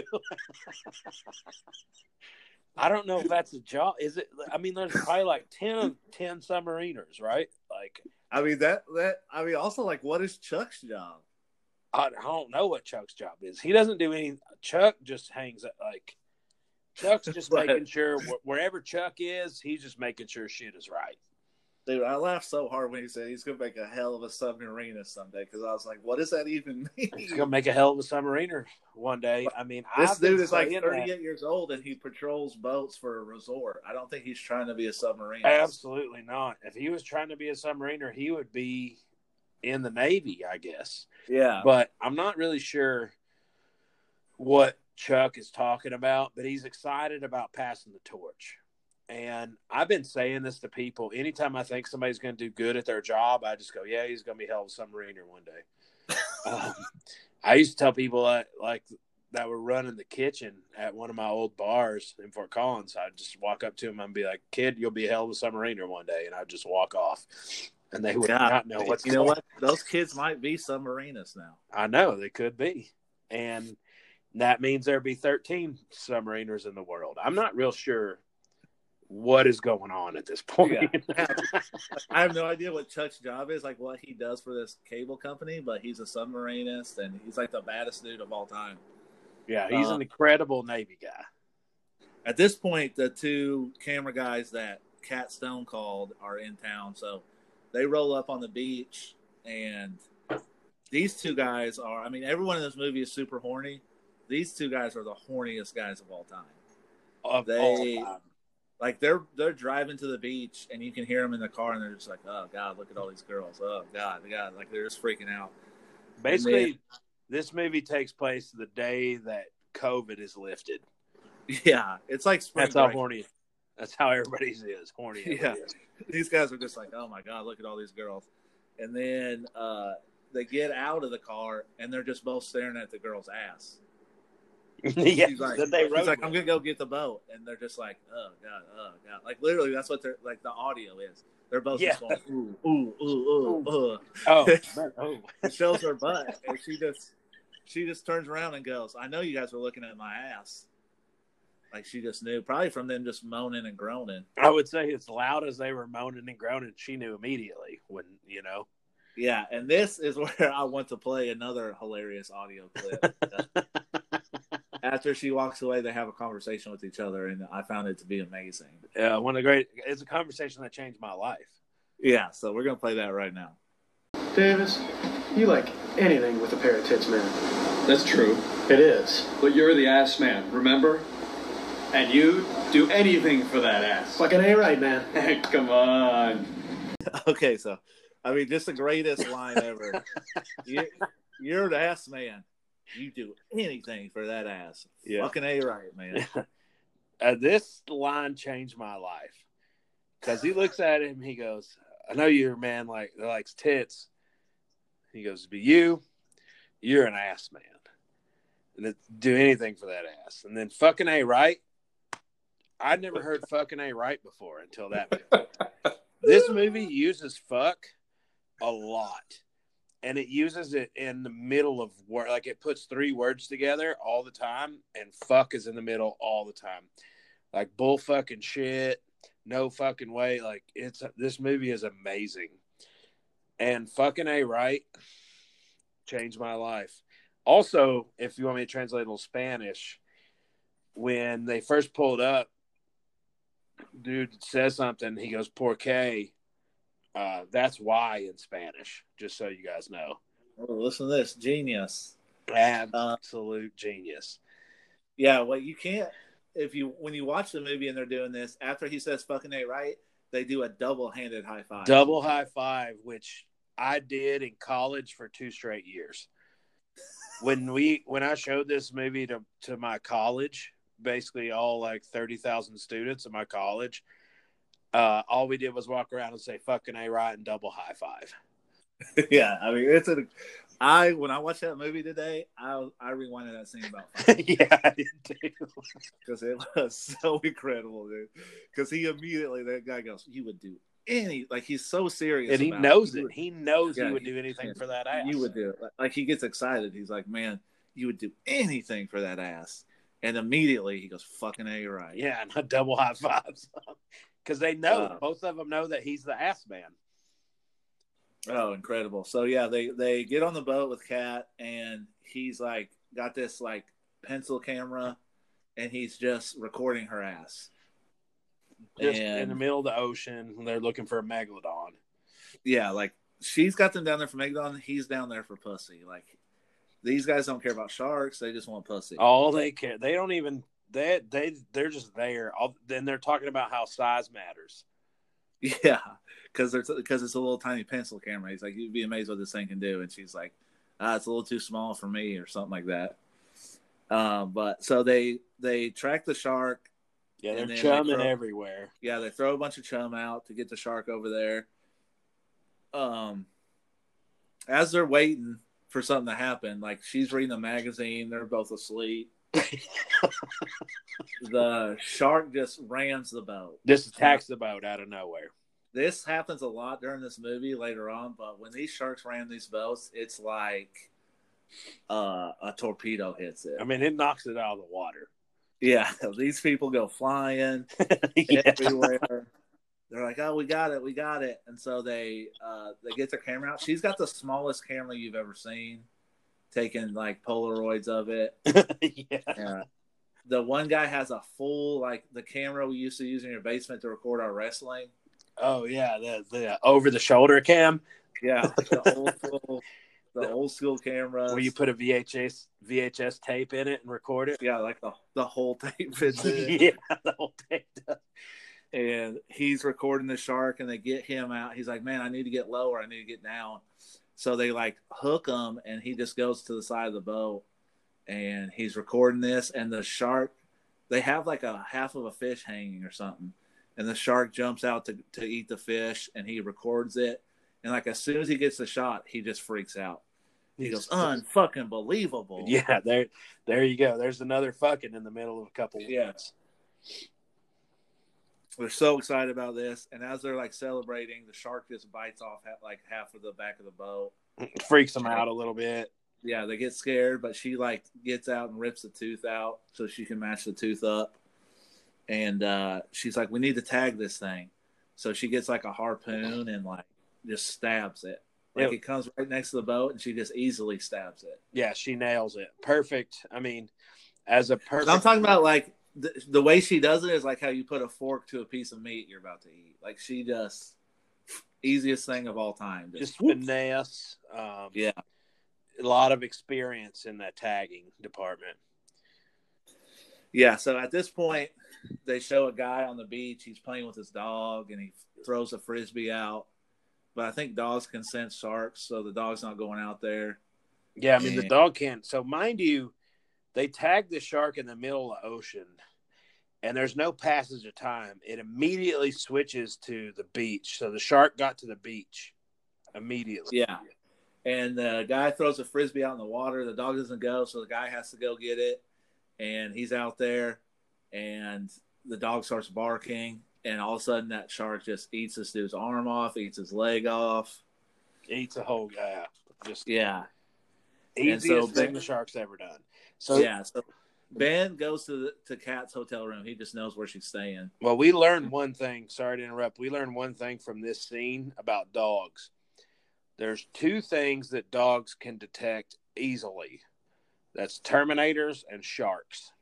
I don't know if that's a job. Is it? I mean, there's probably like 10, 10 submariners, right? Like, I mean that that I mean also like what is Chuck's job? I, I don't know what Chuck's job is. He doesn't do any. Chuck just hangs at like. Chuck's just Right. making sure wherever Chuck is, he's just making sure shit is right. Dude, I laughed so hard when he said he's gonna make a hell of a submarinist someday because I was like, what does that even mean? He's gonna make a hell of a submariner one day. I mean, This I've dude is like 38 that. years old and he patrols boats for a resort. I don't think he's trying to be a submarinist. Absolutely not. If he was trying to be a submariner, he would be in the Navy, I guess. Yeah. But I'm not really sure what Chuck is talking about, but he's excited about passing the torch. And I've been saying this to people. Anytime I think somebody's going to do good at their job, I just go, "Yeah, he's going to be hell of a submariner one day." um, I used to tell people that, like that were running the kitchen at one of my old bars in Fort Collins. I'd just walk up to him and be like, "Kid, you'll be a hell of a submariner one day," and I'd just walk off, and they would God, not know what's you know what? Those kids might be submariners now. I know they could be, and that means there'd be 13 submariners in the world. I'm not real sure what is going on at this point. Yeah. I have no idea what Chuck's job is, like what he does for this cable company, but he's a submarinist and he's like the baddest dude of all time. yeah, he's Uh, an incredible Navy guy. At this point, the two camera guys that Cat Stone called are in town, so they roll up on the beach, and these two guys are. I mean, everyone in this movie is super horny. These two guys are the horniest guys of all time. Of They- all time. Like they're they're driving to the beach, and you can hear them in the car, and they're just like, "Oh God, look at all these girls! Oh God, God!" Like they're just freaking out. Basically, this movie takes place the day that COVID is lifted. Yeah, it's like spring That's how break. horny. That's how everybody's is horny. Yeah. these guys are just like, oh my god, look at all these girls. And then uh, they get out of the car and they're just both staring at the girl's ass. yeah. She's like, they she's wrote like. I'm gonna go get the boat, and they're just like, oh god, oh god, like literally that's what they're like. The audio is they're both just going, ooh, ooh, ooh, ooh, ooh. Oh, man, oh. It shows her butt, and she just she just turns around and goes, I know you guys were looking at my ass. Like she just knew, probably from them just moaning and groaning. I would say as loud as they were moaning and groaning, she knew immediately when you know. Yeah, and this is where I want to play another hilarious audio clip. After she walks away, they have a conversation with each other, and I found it to be amazing. Yeah, one of the great. It's a conversation that changed my life. Yeah, so we're gonna play that right now. Davis, you like anything with a pair of tits, man. That's true. It is. But you're the ass man, remember? And you do anything for that ass. Fucking A right, man. Come on. Okay, so I mean, just the greatest line ever. you, you're the ass man. You do anything for that ass. Yeah. Fucking a right, man. Uh, this line changed my life because he looks at him. He goes, "I know you're a man like that likes tits." He goes, "But you, you're an ass man, and that- do anything for that ass." And then fucking a right. I'd never heard fucking a right before until that. Movie. this movie uses fuck a lot, and it uses it in the middle of word. Like it puts three words together all the time, and fuck is in the middle all the time. Like bull fucking shit, no fucking way. Like it's this movie is amazing, and fucking a right changed my life. Also, if you want me to translate a little Spanish, when they first pulled up, dude says something. He goes, "Por qué?" Uh, that's why in Spanish. Just so you guys know, Oh, listen to this, genius. absolute genius. Yeah, well, you can't if you when you watch the movie and they're doing this after he says "fucking a right," they do a double-handed high five. Double high five, which I did in college for two straight years. When we when I showed this movie to to my college, basically all like thirty thousand students in my college, uh, all we did was walk around and say "fucking a right" and double high five. yeah, I mean it's a. I when I watched that movie today, I I rewinded that scene about yeah, I did too. because it was so incredible, dude. Because he immediately that guy goes, "You would do any like he's so serious, And he knows it. would- He knows Yeah, he would he- do anything for that ass. You would do it. Like, like he gets excited. He's like, "Man, you would do anything for that ass," and immediately he goes, "Fucking a, you're right." Yeah, not double high fives. Because they know, Uh, both of them know that he's the ass man. Oh, incredible! So yeah, they they get on the boat with Kat, and he's like got this like pencil camera, and he's just recording her ass. Just in the middle of the ocean, and they're looking for a megalodon. Yeah, like she's got them down there for Megalodon. He's down there for pussy. Like these guys don't care about sharks; they just want pussy. All they care, they don't even they they they're just there. All, then they're talking about how size matters. Yeah, because there's because it's a little tiny pencil camera. He's like, you'd be amazed what this thing can do, and she's like, ah, it's a little too small for me, or something like that. Um, but so they they track the shark. Yeah, they're then they chumming throw- everywhere. Yeah, they throw a bunch of chum out to get the shark over there. Um, as they're waiting for something to happen, like she's reading a magazine, they're both asleep. The shark just rams the boat. Just attacks the boat out of nowhere. This happens a lot during this movie later on, but when these sharks ram these boats, it's like uh, a torpedo hits it. I mean, it knocks it out of the water. yeah, these people go flying. yeah. everywhere. They're like, "Oh, we got it, we got it," and so they uh, they get their camera out. She's got the smallest camera you've ever seen, taking like Polaroids of it. yeah. Yeah. The one guy has a full like the camera we used to use in your basement to record our wrestling. Oh yeah, the the over the shoulder cam Yeah, the old school, the old school camera. where you put a VHS VHS tape in it and record it. yeah, like the the whole tape fits in. yeah, the whole tape. does. and he's recording the shark and they get him out he's like man i need to get lower i need to get down so they like hook him and he just goes to the side of the boat and he's recording this and the shark they have like a half of a fish hanging or something and the shark jumps out to, to eat the fish and he records it and like as soon as he gets the shot he just freaks out he goes unfucking believable Yeah, there, there you go. There's another fucking in the middle of a couple. Yeah. They're so excited about this and as they're like celebrating the shark just bites off like half of the back of the boat freaks them out a little bit. yeah they get scared but she like gets out and rips the tooth out so she can match the tooth up and uh, she's like, "We need to tag this thing." So she gets like a harpoon and like just stabs it. Like Yeah. it comes right next to the boat, and she just easily stabs it. Yeah, she nails it. Perfect. I mean, as a perfect. I'm talking about like the, the way she does it is like how you put a fork to a piece of meat you're about to eat. Like she just easiest thing of all time. just whoop. finesse. Um, yeah. a lot of experience in that tagging department. Yeah, so at this point, they show a guy on the beach. He's playing with his dog, and he throws a frisbee out. But I think dogs can sense sharks, so the dog's not going out there. Yeah, I mean the dog can't. So mind you, they tag the shark in the middle of the ocean, and there's no passage of time. It immediately switches to the beach. So the shark got to the beach immediately. Yeah, and the guy throws a frisbee out in the water. The dog doesn't go, so the guy has to go get it, and he's out there, and the dog starts barking, and all of a sudden that shark just eats this dude's arm off, eats his leg off. Eats a whole guy. Just Yeah, easiest so thing the shark's ever done. So yeah. So Ben goes to the, to Kat's hotel room. He just knows where she's staying. Well, we learned one thing. Sorry to interrupt. We learned one thing from this scene about dogs. There's two things that dogs can detect easily. That's terminators and sharks.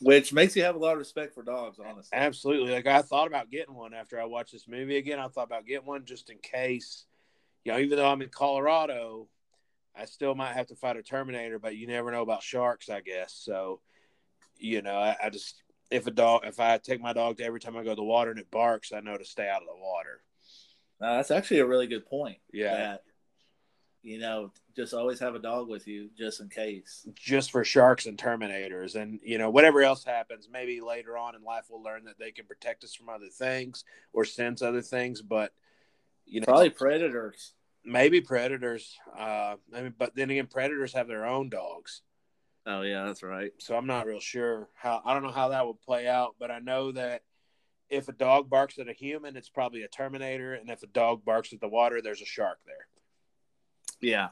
which makes you have a lot of respect for dogs, honestly. Absolutely. Like I thought about getting one after I watched this movie again. I thought about getting one just in case. You know, even though I'm in Colorado, I still might have to fight a terminator, but you never know about sharks, I guess. So, you know, I, I just if a dog if I take my dog to every time I go to the water and it barks, I know to stay out of the water. Uh, that's actually a really good point. Yeah. That, you know, just always have a dog with you just in case. just for sharks and terminators and you know whatever else happens maybe later on in life we'll learn that they can protect us from other things or sense other things but you know Probably predators. Maybe predators uh I mean, but then again predators have their own dogs Oh yeah, that's right. so i'm not real sure how i don't know how that would play out but i know that if a dog barks at a human it's probably a terminator and if a dog barks at the water there's a shark there Yeah.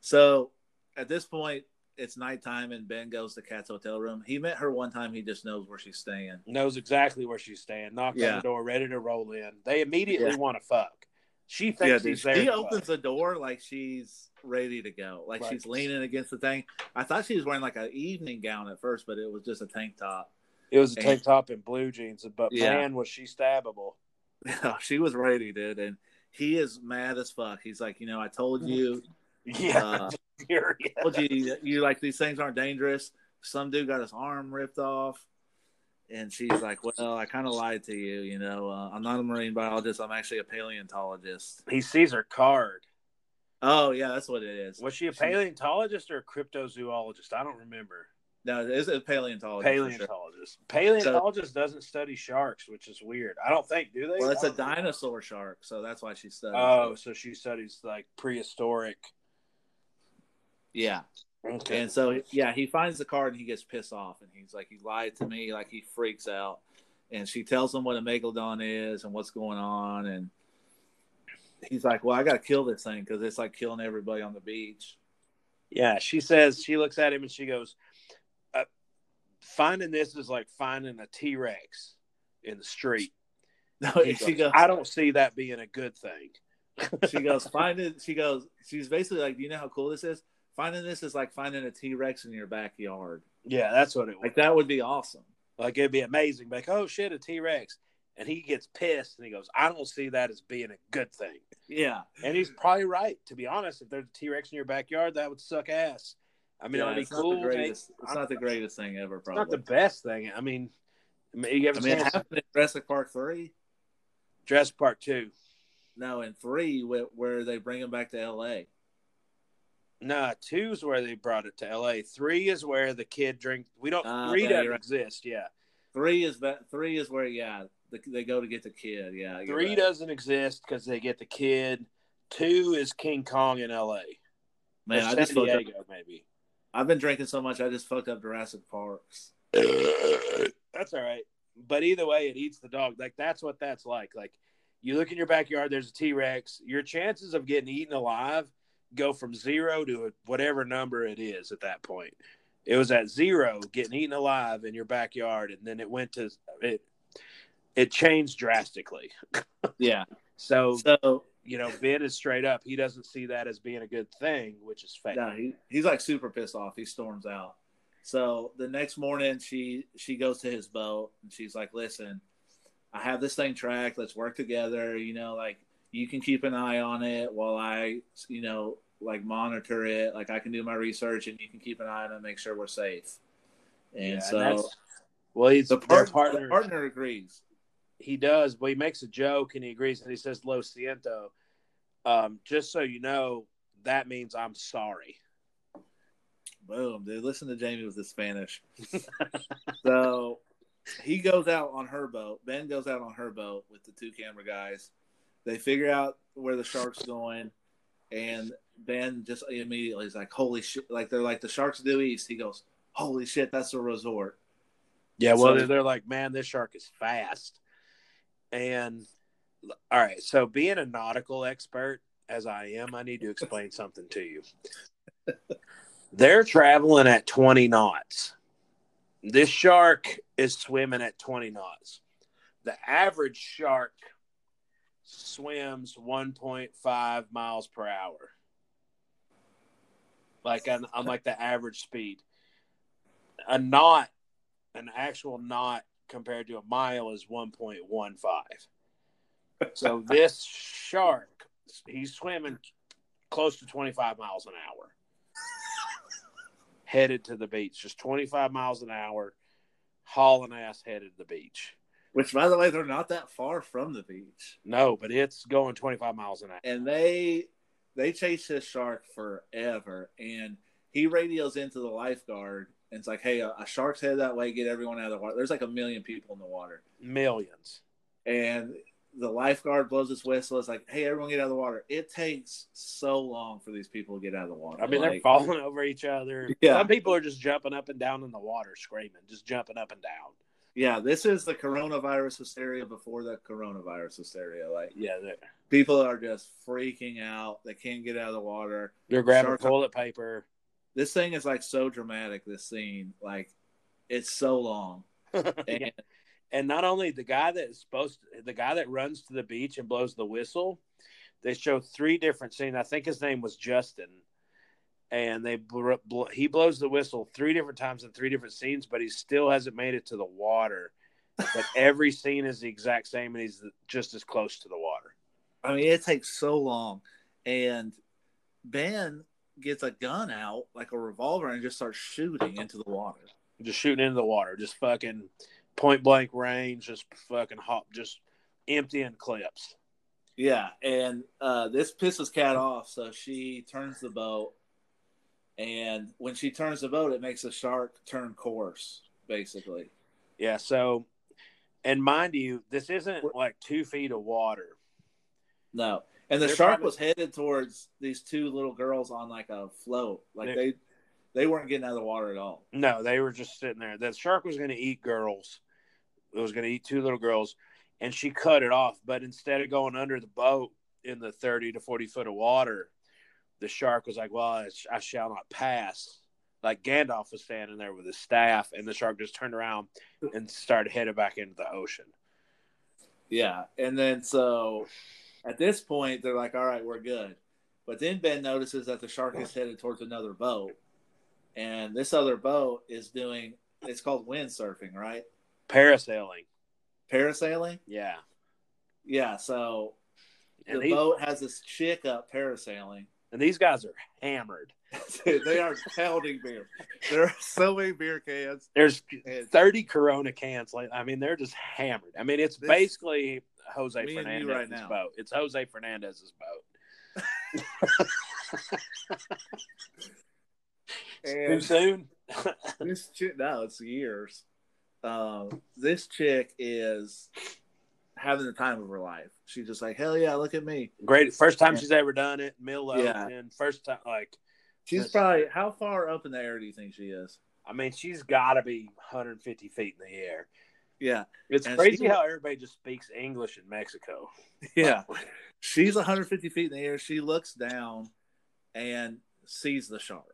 So at this point, it's nighttime, and Ben goes to Kat's hotel room. He met her one time. He just knows where she's staying. knows exactly where she's staying knocks on the door ready to roll in they immediately Yeah. want to fuck she Yeah, thinks dude, he's there she opens the door like she's ready to go, like Right. she's leaning against the thing. I thought she was wearing like an evening gown at first, but it was just a tank top. It was a And- tank top and blue jeans, but Yeah. man, was she stabbable. she was ready, dude, and he is mad as fuck. He's like, you know, I told you, Yeah, uh, furious. told you, you like these things aren't dangerous. Some dude got his arm ripped off, and she's like, well, I kind of lied to you. You know, uh, I'm not a marine biologist. I'm actually a paleontologist. He sees her card. Oh yeah, that's what it is. Was she a paleontologist or a cryptozoologist? I don't remember. No, it is a paleontologist. for sure. Paleontologist. Paleontologist doesn't study sharks, which is weird. I don't think do they? Well, it's a dinosaur shark, so that's why she studies. Oh, it. so she studies like prehistoric. yeah. Okay. And so, yeah, he finds the card and he gets pissed off, and he's like, "He lied to me!" Like he freaks out, and she tells him what a megalodon is and what's going on, and he's like, "Well, I got to kill this thing because it's like killing everybody on the beach." Yeah, she says she looks at him and she goes, uh, "Finding this is like finding a T Rex in the street." No, He she goes, goes, I don't see that being a good thing. she goes, find it. She goes, she's basically like, "Do you know how cool this is? Finding this is like finding a T Rex in your backyard. Yeah, that's what it was. Like that would be awesome." Like it'd be amazing. Like, oh shit, a T Rex. And he gets pissed and he goes, I don't see that as being a good thing. Yeah, And he's probably right. To be honest, if there's a T Rex in your backyard, that would suck ass. I mean, yeah, it would be it's cool. Not the greatest, it's not the greatest thing ever. It's Probably. not the best thing. I mean, I mean, you ever I mean, it happened in Jurassic Park three. Jurassic Park 2? No, in three, where, where they bring him back to L.A. No, two is where they brought it to L.A. Three is where the kid drink. We don't. Ah, three doesn't right. exist. Yeah, Three is that. Three is where yeah, the, they go to get the kid. Yeah, three right. doesn't exist because they get the kid. Two is King Kong in L.A. Man, Or I just San fucked up. Diego, maybe. I've been drinking so much, I just fucked up Jurassic Parks. That's all right. But either way, it eats the dog. Like that's what that's like. Like you look in your backyard, there's a T Rex. Your chances of getting eaten alive go from zero to whatever number it is at that point. It was at zero, getting eaten alive in your backyard, and then it went to it. It changed drastically. Yeah. So So you know, Ben is straight up. He doesn't see that as being a good thing, which is fake. no, he, he's like super pissed off. He storms out. So the next morning, she she goes to his boat and she's like, "Listen, I have this thing tracked. Let's work together. You know, like you can keep an eye on it while I, you know, like monitor it. Like I can do my research and you can keep an eye on it, and make sure we're safe." And Yeah, so that's- well, he's the, part, partner. the partner agrees. he does, but he makes a joke and he agrees and he says "Lo siento." Um, just so you know, that means I'm sorry. Boom, dude. Listen to Jamie with the Spanish. so he goes out on her boat. Ben goes out on her boat with the two camera guys. They figure out where the shark's going, and Ben just immediately is like, "Holy shit!" Like they're like the sharks due east. He goes, "Holy shit, that's a resort." Yeah, well, So- they're, they're like, man, this shark is fast. And all right, so being a nautical expert as I am, I need to explain something to you. They're traveling at 20 knots. This shark is swimming at 20 knots. The average shark swims 1.5 miles per hour. Like on, on like the average speed. A knot an actual knot compared to a mile is 1.15. So this shark, he's swimming close to 25 miles an hour. Headed to the beach, just 25 miles an hour, hauling ass headed to the beach. Which, by the way, they're not that far from the beach, No, but it's going 25 miles an hour. and they they chase this shark forever. And he radios into the lifeguard, and it's like, "Hey, a, a shark's headed that way. Get everyone out of the water." There's like a million people in the water. Millions. and the lifeguard blows his whistle. It's like, hey, everyone get out of the water. It takes so long for these people to get out of the water. I mean, they're falling over each other. Yeah. Some people are just jumping up and down in the water, screaming, just jumping up and down. Yeah, this is the coronavirus hysteria before the coronavirus hysteria. Like Yeah, people are just freaking out. They can't get out of the water. they're grabbing toilet paper. This thing is like so dramatic. This scene, like, it's so long. And and not only the guy that's supposed to, the guy that runs to the beach and blows the whistle they show three different scenes i think his name was justin and they bl- bl- he blows the whistle three different times in three different scenes but he still hasn't made it to the water but every scene is the exact same and he's just as close to the water I mean, it takes so long. And Ben gets a gun out, like a revolver, and just starts shooting into the water. just shooting into the water just fucking point blank range just fucking hop just emptying clips Yeah, and uh, this pisses Cat off, so she turns the boat. And when she turns the boat, it makes the shark turn course, basically. Yeah. So, and mind you, this isn't like two feet of water. No, and the They're shark probably- was headed towards these two little girls on like a float. Like Yeah. they, they weren't getting out of the water at all. No, they were just sitting there. The shark was going to eat girls. It was going to eat two little girls, and she cut it off. But instead of going under the boat in the thirty to forty foot of water, the shark was like, "Well, I, I shall not pass." Like Gandalf was standing there with his staff, and the shark just turned around and started headed back into the ocean. Yeah, and then so at this point they're like, "All right, we're good." But then Ben notices that the shark is headed towards another boat, and this other boat is doing. It's called windsurfing, right? Parasailing, Parasailing. yeah. Yeah, so And, the he- boat has this chick up parasailing. And these guys are hammered. they are pounding beer. There are so many beer cans. There's And 30 Corona cans. Like, I mean, they're just hammered. I mean, it's This- basically Jose Me and you Fernandez's right now. boat. It's Jose Fernandez's boat. Too soon? this chick, no, it's years. Um, this chick is having the time of her life. She's just like, hell yeah, look at me. Great. First time Yeah. she's ever done it. Middle Yeah. ocean. First time, like, She's probably how far up in the air do you think she is? I mean, she's got to be 150 feet in the air. Yeah, It's And crazy she- how everybody just speaks English in Mexico. yeah. She's 150 feet in the air. She looks down and sees the shark.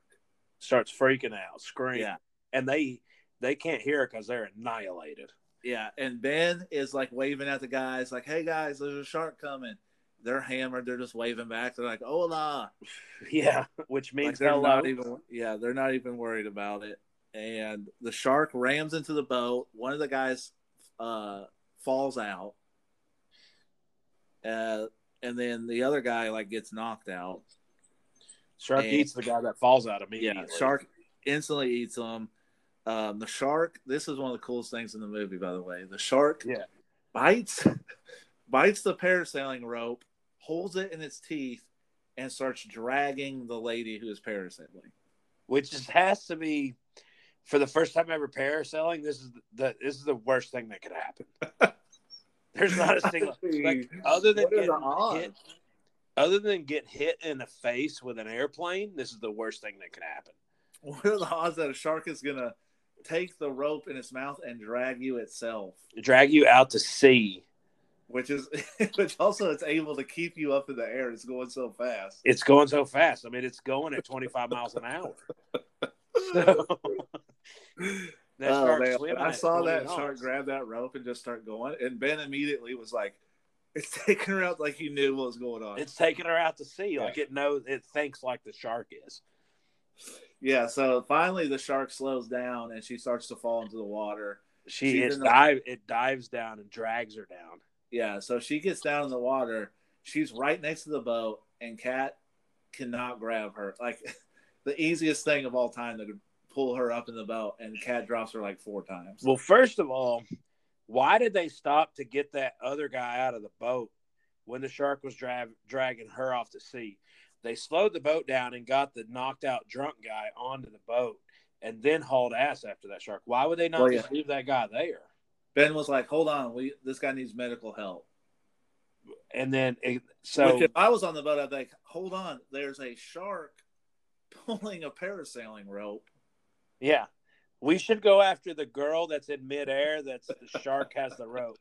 starts freaking out, screaming, Yeah. and they they can't hear because they're annihilated. Yeah, and Ben is like waving at the guys, like, "Hey guys, there's a shark coming." They're hammered. They're just waving back. They're like, "Hola!" Yeah, which Like means they're hello. not even. Yeah, they're not even worried about it. And the shark rams into the boat. One of the guys uh, falls out, uh, and then the other guy like gets knocked out. Shark and- eats the guy that falls out immediately. Yeah, shark instantly eats them. Um, the shark. This is one of the coolest things in the movie, by the way. The shark Yeah. bites bites the parasailing rope, holds it in its teeth, and starts dragging the lady who is parasailing. which just has to be for the first time ever parasailing. This is the this is the worst thing that could happen. There's not a single like other than What are the getting hit, other than get hit in the face with an airplane. This is the worst thing that could happen. What are the odds that a shark is gonna take the rope in its mouth and drag you itself? Drag you out to sea. Which is, which also it's able to keep you up in the air. It's going so fast. It's going so fast. I mean, it's going at 25 miles an hour. So, Oh. I saw that shark grab that rope and just start going, and Ben immediately was like, "It's taking her out like he knew what was going on." It's taking her out to sea. Like it knows, it thinks like the shark is. Yeah. So finally, the shark slows down and she starts to fall into the water. She the- dive it dives down and drags her down. Yeah. So she gets down in the water. She's right next to the boat, and Cat cannot grab her. Like the easiest thing of all time to pull her up in the boat, and Cat drops her like four times. Well, first of all, why did they stop to get that other guy out of the boat when the shark was dra- dragging her off the sea? They slowed the boat down and got the knocked out drunk guy onto the boat and then hauled ass after that shark. Why would they not Well, just leave that guy there? Ben was like, "Hold on, we this guy needs medical help." And then, it, so Which if I was on the boat, I'd be like, hold on, there's a shark pulling a parasailing rope. yeah, we should go after the girl that's in midair. That's the shark has the rope,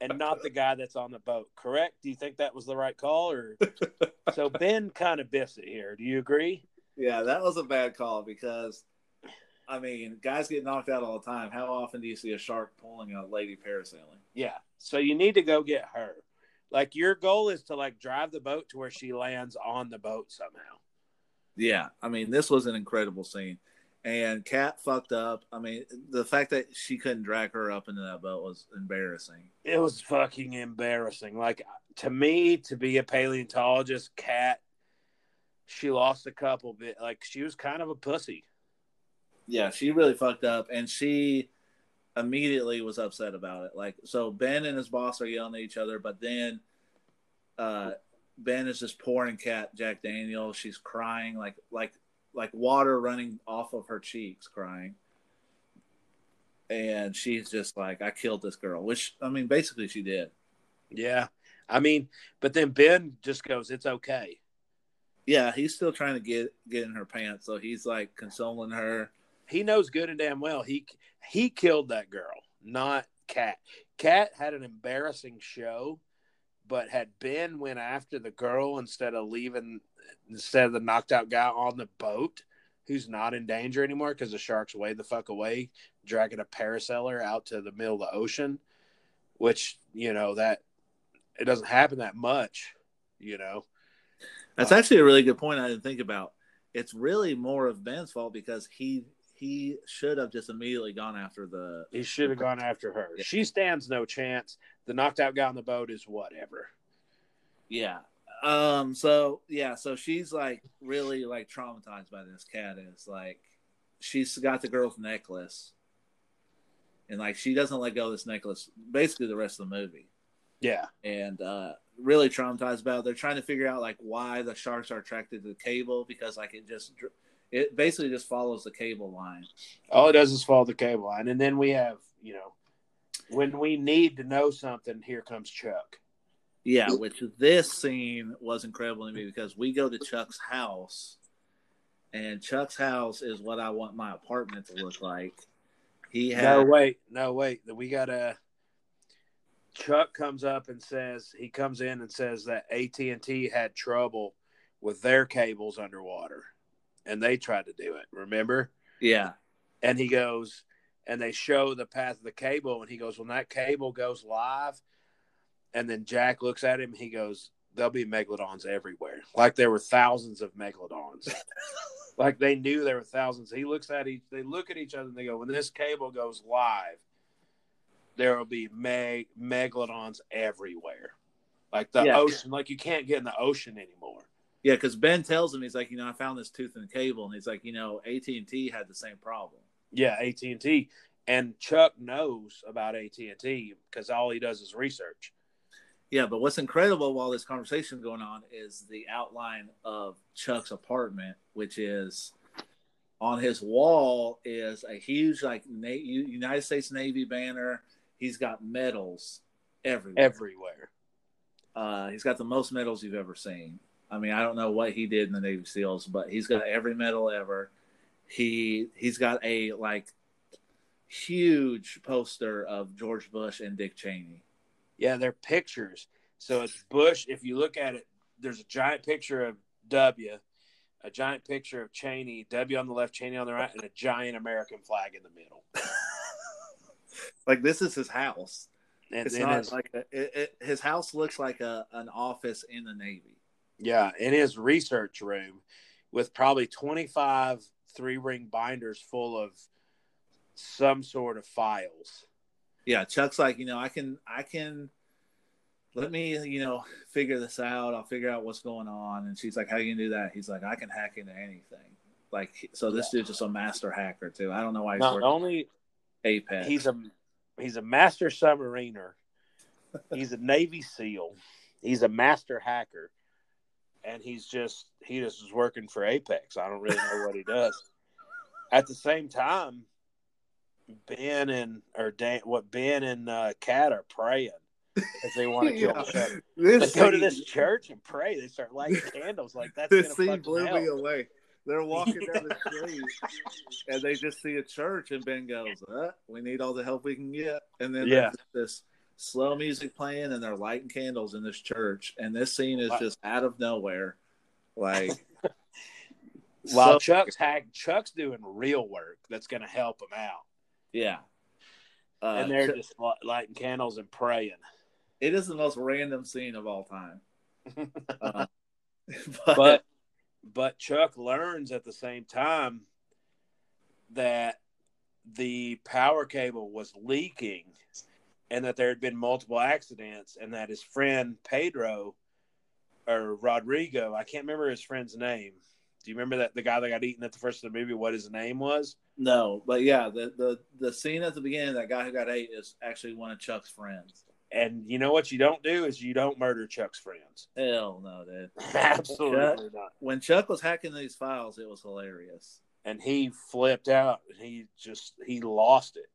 and not the guy that's on the boat. Correct? Do you think that was the right call? Or so Ben kind of biffs it here. Do you agree? Yeah, that was a bad call because, I mean, guys get knocked out all the time. How often do you see a shark pulling a lady parasailing? Yeah. So you need to go get her. Like your goal is to like drive the boat to where she lands on the boat somehow. Yeah, I mean, this was an incredible scene. And Kat fucked up. I mean, the fact that she couldn't drag her up into that boat was embarrassing. It was fucking embarrassing. Like to me, to be a paleontologist, Cat, she lost a couple bit. Like she was kind of a pussy. Yeah, she really fucked up, and she immediately was upset about it. Like, so Ben and his boss are yelling at each other, but then uh, Ben is just pouring Cat Jack Daniel. She's crying, like like like water running off of her cheeks, crying. And she's just like, "I killed this girl," which I mean, basically, she did. Yeah. I mean, but then Ben just goes, "It's okay." Yeah, he's still trying to get get in her pants, so he's like consoling her. He knows good and damn well he he killed that girl, not Cat. Cat had an embarrassing show, but had Ben went after the girl instead of leaving instead of the knocked out guy on the boat who's not in danger anymore because the shark's way the fuck away, dragging a parasailer out to the middle of the ocean, which you know that it doesn't happen that much, you know. That's uh, actually a really good point. I didn't think about. It's really more of Ben's fault because he he should have just immediately gone after the. He should have gone after her. Yeah. She stands no chance. The knocked out guy on the boat is whatever. Yeah. Um. So yeah. So she's like really like traumatized by this cat. Is like she's got the girl's necklace, and like she doesn't let go of this necklace basically the rest of the movie. Yeah. and uh, really traumatized about it. They're trying to figure out like why the sharks are attracted to the cable because like it just it basically just follows the cable line. All it does is follow the cable line. And then we have, you know, when we need to know something, here comes Chuck. Yeah, which this scene was incredible to me because we go to Chuck's house, and Chuck's house is what I want my apartment to look like. He had No, wait. No, wait. We got a. Chuck comes up and says he comes in and says that AT and T had trouble with their cables underwater, and they tried to do it. Remember? Yeah. And he goes, and they show the path of the cable, and he goes, when that cable goes live, and then Jack looks at him, he goes, there'll be megalodons everywhere. Like there were thousands of megalodons. like they knew there were thousands. He looks at each, they look at each other, and they go, when this cable goes live, there will be meg megalodons everywhere. Like the Yeah. ocean, like you can't get in the ocean anymore. Yeah, because Ben tells him he's like, you know, I found this tooth in the cable, and he's like, you know, AT and T had the same problem. Yeah, AT and T, and Chuck knows about AT and T because all he does is research. Yeah, but what's incredible while this conversation is going on is the outline of Chuck's apartment, which is on his wall is a huge like Na- United States Navy banner. He's got medals everywhere. Everywhere. Uh, he's got the most medals you've ever seen. I mean, I don't know what he did in the Navy SEALs, but he's got every medal ever. He he's got a like huge poster of George Bush and Dick Cheney. Yeah, they're pictures. So it's Bush. If you look at it, there's a giant picture of W, a giant picture of Cheney, W on the left, Cheney on the right, and a giant American flag in the middle. Like this is his house. And It's not his, like a, it, it, his house looks like a an office in the Navy. yeah, in his research room with probably 25 three ring binders full of some sort of files. Yeah, Chuck's like, you know, I can I can let me, you know, figure this out. I'll figure out what's going on. And she's like, How do you gonna do that? He's like, I can hack into anything. Like so this dude's just a master hacker too. I don't know why he's Not working only Apex. he's a he's a master submariner. He's a Navy SEAL. He's a master hacker, and he's just he just is working for Apex. I don't really know what he does. At the same time, Ben and or Dan, what Ben and uh, Kat are praying as they want to kill Yeah. each other. this They go to this church and pray. They start lighting candles like that's this scene blew me away. They're walking down the street and they just see a church, and Ben goes, uh, "We need all the help we can get." And then Yeah. there's this slow music playing, and they're lighting candles in this church, and this scene is Wow. just out of nowhere, like. While so- Chuck's hack, Chuck's doing real work that's going to help him out, yeah, uh, and they're just li- lighting candles and praying. it is the most random scene of all time. Uh, but, but but Chuck learns at the same time that the power cable was leaking and that there had been multiple accidents and that his friend Pedro or Rodrigo, I can't remember his friend's name. Do you remember that the guy that got eaten at the first of the movie what his name was? no, but yeah, the, the the scene at the beginning, that guy who got ate is actually one of Chuck's friends. And you know what you don't do is you don't murder Chuck's friends. Hell no, dude. Absolutely not. when Chuck was hacking these files, it was hilarious. And he flipped out. He just he lost it.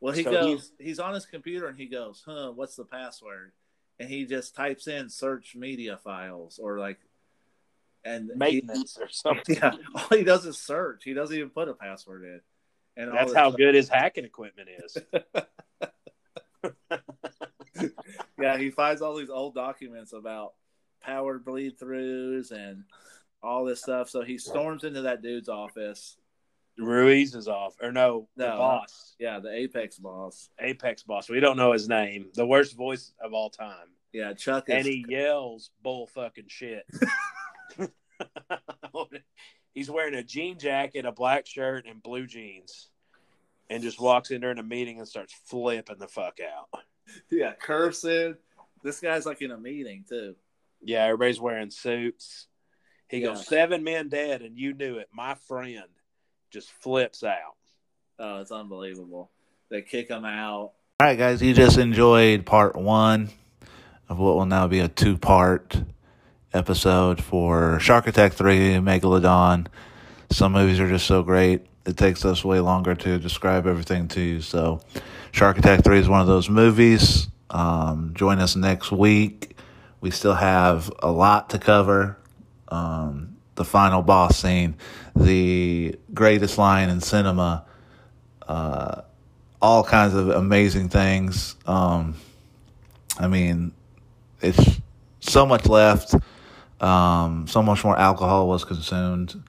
Well, he So goes, he's on his computer and he goes, huh, what's the password? And he just types in search media files or like, and he- Maintenance or something. yeah, all he does is search. He doesn't even put a password in. And That's how stuff- good his hacking equipment is. Yeah, he finds all these old documents about power bleed throughs and all this stuff. So he storms into that dude's office. Ruiz is off, or no, the No. boss, Yeah, the Apex boss. Apex boss. We don't know his name. The worst voice of all time, Yeah, Chuck is. and he yells bull fucking shit. He's wearing a jean jacket, a black shirt, and blue jeans, and just walks in during a meeting and starts flipping the fuck out. yeah, cursing. This guy's like in a meeting too. Yeah, everybody's wearing suits. He Yeah. goes, seven men dead, and you knew it. My friend just flips out. Oh, it's unbelievable. They kick him out. All right, guys, you just enjoyed part one of what will now be a two part episode for Shark Attack 3 Megalodon. Some movies are just so great, it takes us way longer to describe everything to you. So, Shark Attack 3 is one of those movies. Um, join us next week. We still have a lot to cover. Um, the final boss scene, the greatest line in cinema, uh, all kinds of amazing things. Um, I mean, it's so much left. Um, so much more alcohol was consumed,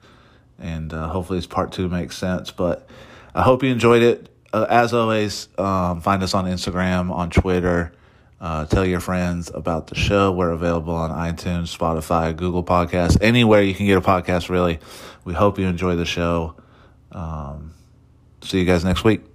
and uh, hopefully this part two makes sense. But I hope you enjoyed it. Uh, as always, um, find us on Instagram, on Twitter. Uh, tell your friends about the show. We're available on iTunes, Spotify, Google Podcasts, anywhere you can get a podcast, really. We hope you enjoy the show. Um, see you guys next week.